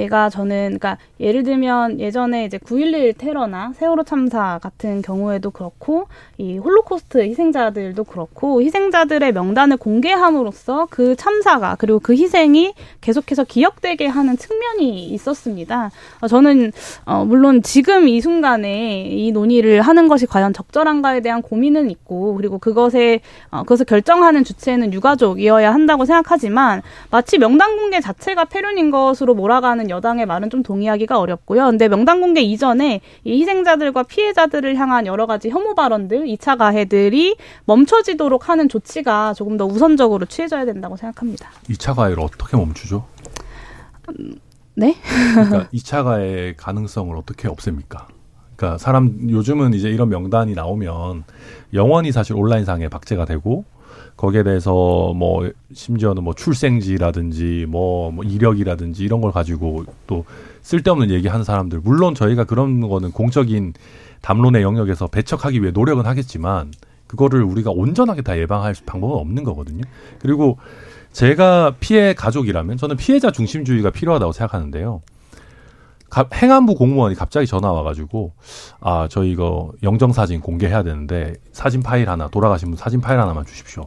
가 저는 그러니까 예를 들면 예전에 이제 9.11 테러나 세월호 참사 같은 경우에도 그렇고 이 홀로코스트 희생자들도 그렇고 희생자들의 명단을 공개함으로써 그 참사가 그리고 그 희생이 계속해서 기억되게 하는 측면이 있었습니다. 어, 저는 어 물론 지금 이 순간에 이 논의를 하는 것이 과연 적절한가에 대한 고민은 있고 그리고 그것에 어 그것을 결정하는 주체는 유가족이어야 한다고 생각하지만 마치 명단 공개 자체가 폐륜인 것으로 몰아가 하는 여당의 말은 좀 동의하기가 어렵고요. 근데 명단 공개 이전에 이 희생자들과 피해자들을 향한 여러 가지 혐오 발언들, 2차 가해들이 멈춰지도록 하는 조치가 조금 더 우선적으로 취해져야 된다고 생각합니다. 2차 가해를 어떻게 멈추죠? 음, 네? 그러니까 2차 가해 가능성을 어떻게 없앱니까? 그러니까 사람 요즘은 이제 이런 명단이 나오면 영원히 사실 온라인상에 박제가 되고 거기에 대해서 뭐 심지어는 뭐 출생지라든지 뭐, 뭐 이력이라든지 이런 걸 가지고 또 쓸데없는 얘기하는 사람들 물론 저희가 그런 거는 공적인 담론의 영역에서 배척하기 위해 노력은 하겠지만 그거를 우리가 온전하게 다 예방할 방법은 없는 거거든요. 그리고 제가 피해 가족이라면 저는 피해자 중심주의가 필요하다고 생각하는데요. 행안부 공무원이 갑자기 전화 와가지고 아 저희 이거 영정 사진 공개해야 되는데 사진 파일 하나 돌아가신 분 사진 파일 하나만 주십시오.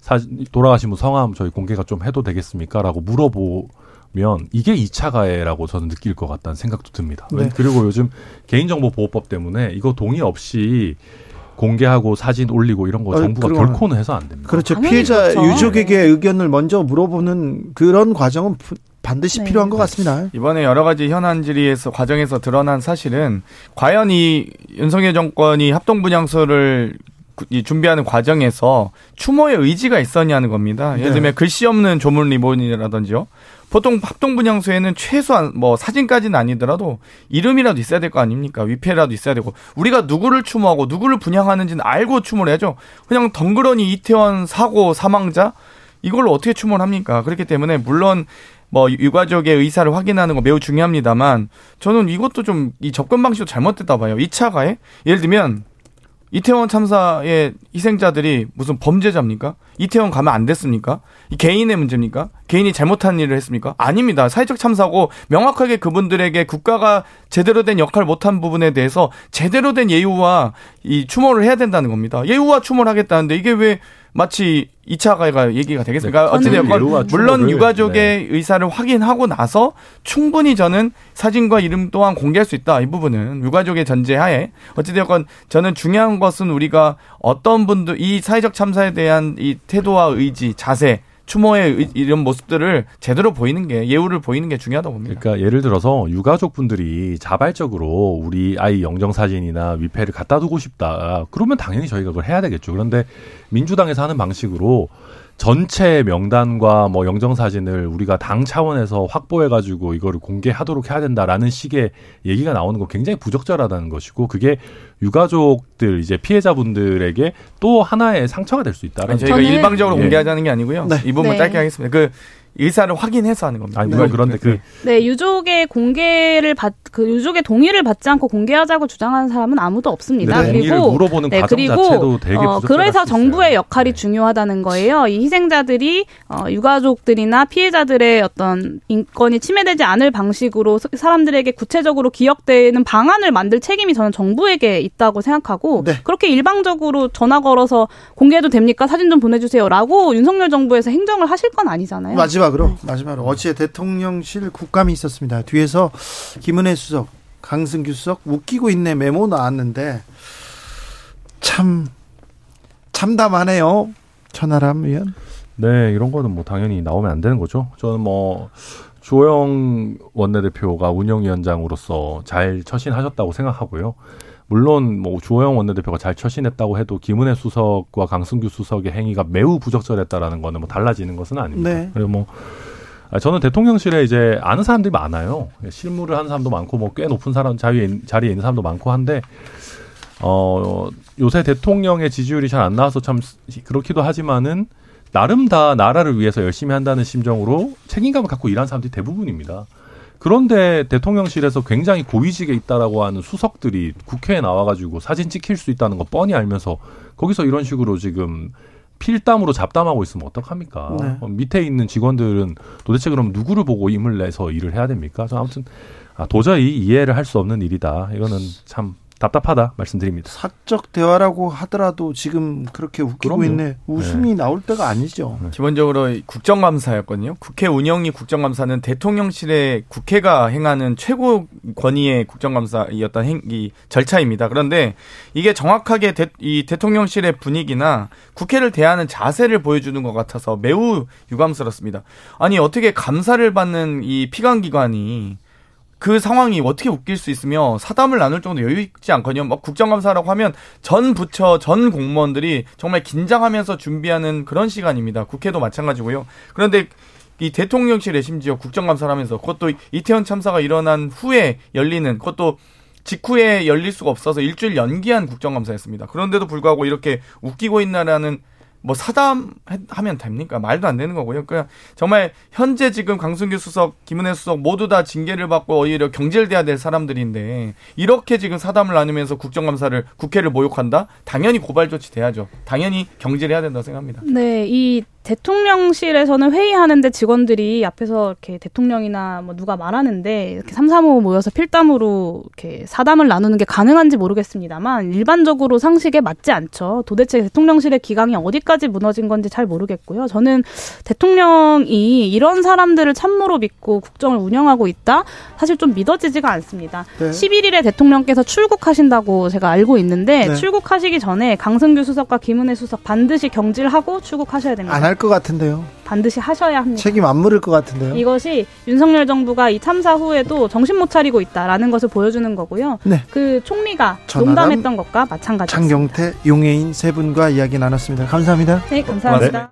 사진 돌아가신 분 성함 저희 공개가 좀 해도 되겠습니까?라고 물어보면 이게 2차 가해라고 저는 느낄 것 같다는 생각도 듭니다. 네. 그리고 요즘 개인정보 보호법 때문에 이거 동의 없이 공개하고 사진 올리고 이런 거 정부가 아, 결코는 해서 안 됩니다. 그렇죠. 피해자 그렇죠. 유족에게 의견을 먼저 물어보는 그런 과정은 반드시 네. 필요한 것 같습니다. 이번에 여러 가지 현안 질의에서 과정에서 드러난 사실은 과연 이 윤석열 정권이 합동 분양소를 이 준비하는 과정에서 추모의 의지가 있었냐는 겁니다. 예를 네. 들면 네. 글씨 없는 조문 리본이라든지요. 보통 합동 분향소에는 최소한 뭐 사진까지는 아니더라도 이름이라도 있어야 될 거 아닙니까? 위패라도 있어야 되고 우리가 누구를 추모하고 누구를 분양하는지는 알고 추모를 해야죠. 그냥 덩그러니 이태원 사고 사망자 이걸로 어떻게 추모를 합니까? 그렇기 때문에 물론 뭐 유가족의 의사를 확인하는 거 매우 중요합니다만 저는 이것도 좀 이 접근 방식도 잘못됐다 봐요. 2차 가해? 예를 들면 이태원 참사의 희생자들이 무슨 범죄자입니까? 이태원 가면 안 됐습니까? 이 개인의 문제입니까? 개인이 잘못한 일을 했습니까? 아닙니다. 사회적 참사고 명확하게 그분들에게 국가가 제대로 된 역할을 못한 부분에 대해서 제대로 된 예우와 이 추모를 해야 된다는 겁니다. 예우와 추모를 하겠다는데 이게 왜 마치 2차 가해가 얘기가 되겠습니까? 네, 어찌되건 물론 유가족의 네. 의사를 확인하고 나서 충분히 저는 사진과 이름 또한 공개할 수 있다. 이 부분은 유가족의 전제하에 어찌되건 저는 중요한 것은 우리가 어떤 분들 이 사회적 참사에 대한 이 태도와 의지, 자세 추모의 이런 모습들을 제대로 보이는 게 예우를 보이는 게 중요하다고 봅니다. 그러니까 예를 들어서 유가족 분들이 자발적으로 우리 아이 영정 사진이나 위패를 갖다 두고 싶다. 그러면 당연히 저희가 그걸 해야 되겠죠. 그런데 민주당에서 하는 방식으로 전체 명단과 뭐 영정 사진을 우리가 당 차원에서 확보해 가지고 이거를 공개하도록 해야 된다라는 식의 얘기가 나오는 거 굉장히 부적절하다는 것이고 그게 유가족들 이제 피해자분들에게 또 하나의 상처가 될 수 있다라는 저희가 일방적으로 예. 공개하자는 게 아니고요. 네. 이 부분 네. 짧게 하겠습니다. 그 의사를 확인해서 하는 겁니다. 아니, 네. 그런데 그. 네, 유족의 공개를 받, 그 유족의 동의를 받지 않고 공개하자고 주장하는 사람은 아무도 없습니다. 네, 그리고 물어보는 네, 그리고 자체도 되게 어, 그래서 정부의 역할이 네. 중요하다는 거예요. 이 희생자들이 어, 유가족들이나 피해자들의 어떤 인권이 침해되지 않을 방식으로 사람들에게 구체적으로 기억되는 방안을 만들 책임이 저는 정부에게 있다고 생각하고 네. 그렇게 일방적으로 전화 걸어서 공개해도 됩니까? 사진 좀 보내주세요 라고 윤석열 정부에서 행정을 하실 건 아니잖아요. 맞습니다. 마지막으로 네. 마지막으로 어제 대통령실 국감이 있었습니다. 뒤에서 김은혜 수석, 강승규 수석 웃기고 있네 메모 나왔는데 참 참담하네요. 천하람 의원. 네, 이런 거는 뭐 당연히 나오면 안 되는 거죠. 저는 뭐 주호영 원내대표가 운영위원장으로서 잘 처신하셨다고 생각하고요. 물론 뭐 주호영 원내대표가 잘 처신했다고 해도 김은혜 수석과 강승규 수석의 행위가 매우 부적절했다라는 거는 뭐 달라지는 것은 아닙니다. 네. 그리고 뭐 아, 저는 대통령실에 이제 아는 사람들이 많아요. 실무를 하는 사람도 많고 뭐 꽤 높은 사람 자리에, 자리에 있는 사람도 많고 한데 어 요새 대통령의 지지율이 잘 안 나와서 참 그렇기도 하지만은 나름 다 나라를 위해서 열심히 한다는 심정으로 책임감을 갖고 일하는 사람들이 대부분입니다. 그런데 대통령실에서 굉장히 고위직에 있다라고 하는 수석들이 국회에 나와가지고 사진 찍힐 수 있다는 거 뻔히 알면서 거기서 이런 식으로 지금 필담으로 잡담하고 있으면 어떡합니까? 네. 어, 밑에 있는 직원들은 도대체 그럼 누구를 보고 힘을 내서 일을 해야 됩니까? 아무튼 아, 도저히 이해를 할 수 없는 일이다. 이거는 참 답답하다 말씀드립니다. 사적 대화라고 하더라도 지금 그렇게 웃기고 그럼요. 있네. 웃음이 네. 나올 때가 아니죠. 네. 기본적으로 국정감사였거든요. 국회 운영위 국정감사는 대통령실의 국회가 행하는 최고 권위의 국정감사였던 행기 절차입니다. 그런데 이게 정확하게 대, 이 대통령실의 분위기나 국회를 대하는 자세를 보여주는 것 같아서 매우 유감스럽습니다. 아니 어떻게 감사를 받는 이 피감기관이 그 상황이 어떻게 웃길 수 있으며 사담을 나눌 정도 여유 있지 않거든요. 막 국정감사라고 하면 전 부처 전 공무원들이 정말 긴장하면서 준비하는 그런 시간입니다. 국회도 마찬가지고요. 그런데 이 대통령실에 심지어 국정감사를 하면서 그것도 이태원 참사가 일어난 후에 열리는 그것도 직후에 열릴 수가 없어서 일주일 연기한 국정감사였습니다. 그런데도 불구하고 이렇게 웃기고 있나라는 뭐 사담하면 됩니까? 말도 안 되는 거고요. 그냥 정말 현재 지금 강승규 수석, 김은혜 수석 모두 다 징계를 받고 오히려 경질돼야 될 사람들인데 이렇게 지금 사담을 나누면서 국정감사를 국회를 모욕한다? 당연히 고발 조치 돼야죠. 당연히 경질해야 된다고 생각합니다. 네, 이 대통령실에서는 회의하는데 직원들이 앞에서 이렇게 대통령이나 뭐 누가 말하는데 이렇게 삼삼오오 모여서 필담으로 이렇게 사담을 나누는 게 가능한지 모르겠습니다만 일반적으로 상식에 맞지 않죠. 도대체 대통령실의 기강이 어디까지 무너진 건지 잘 모르겠고요. 저는 대통령이 이런 사람들을 참모로 믿고 국정을 운영하고 있다? 사실 좀 믿어지지가 않습니다. 네. 11일에 대통령께서 출국하신다고 제가 알고 있는데 네. 출국하시기 전에 강승규 수석과 김은혜 수석 반드시 경질하고 출국하셔야 됩니다. 할 것 같은데요. 반드시 하셔야 합니다. 책임 안 물을 것 같은데요. 이것이 윤석열 정부가 이 참사 후에도 정신 못 차리고 있다라는 것을 보여주는 거고요. 네. 그 총리가 농담했던 것과 마찬가지입니다. 장경태, 용해인 세 분과 이야기 나눴습니다. 감사합니다. 네, 감사합니다. 네.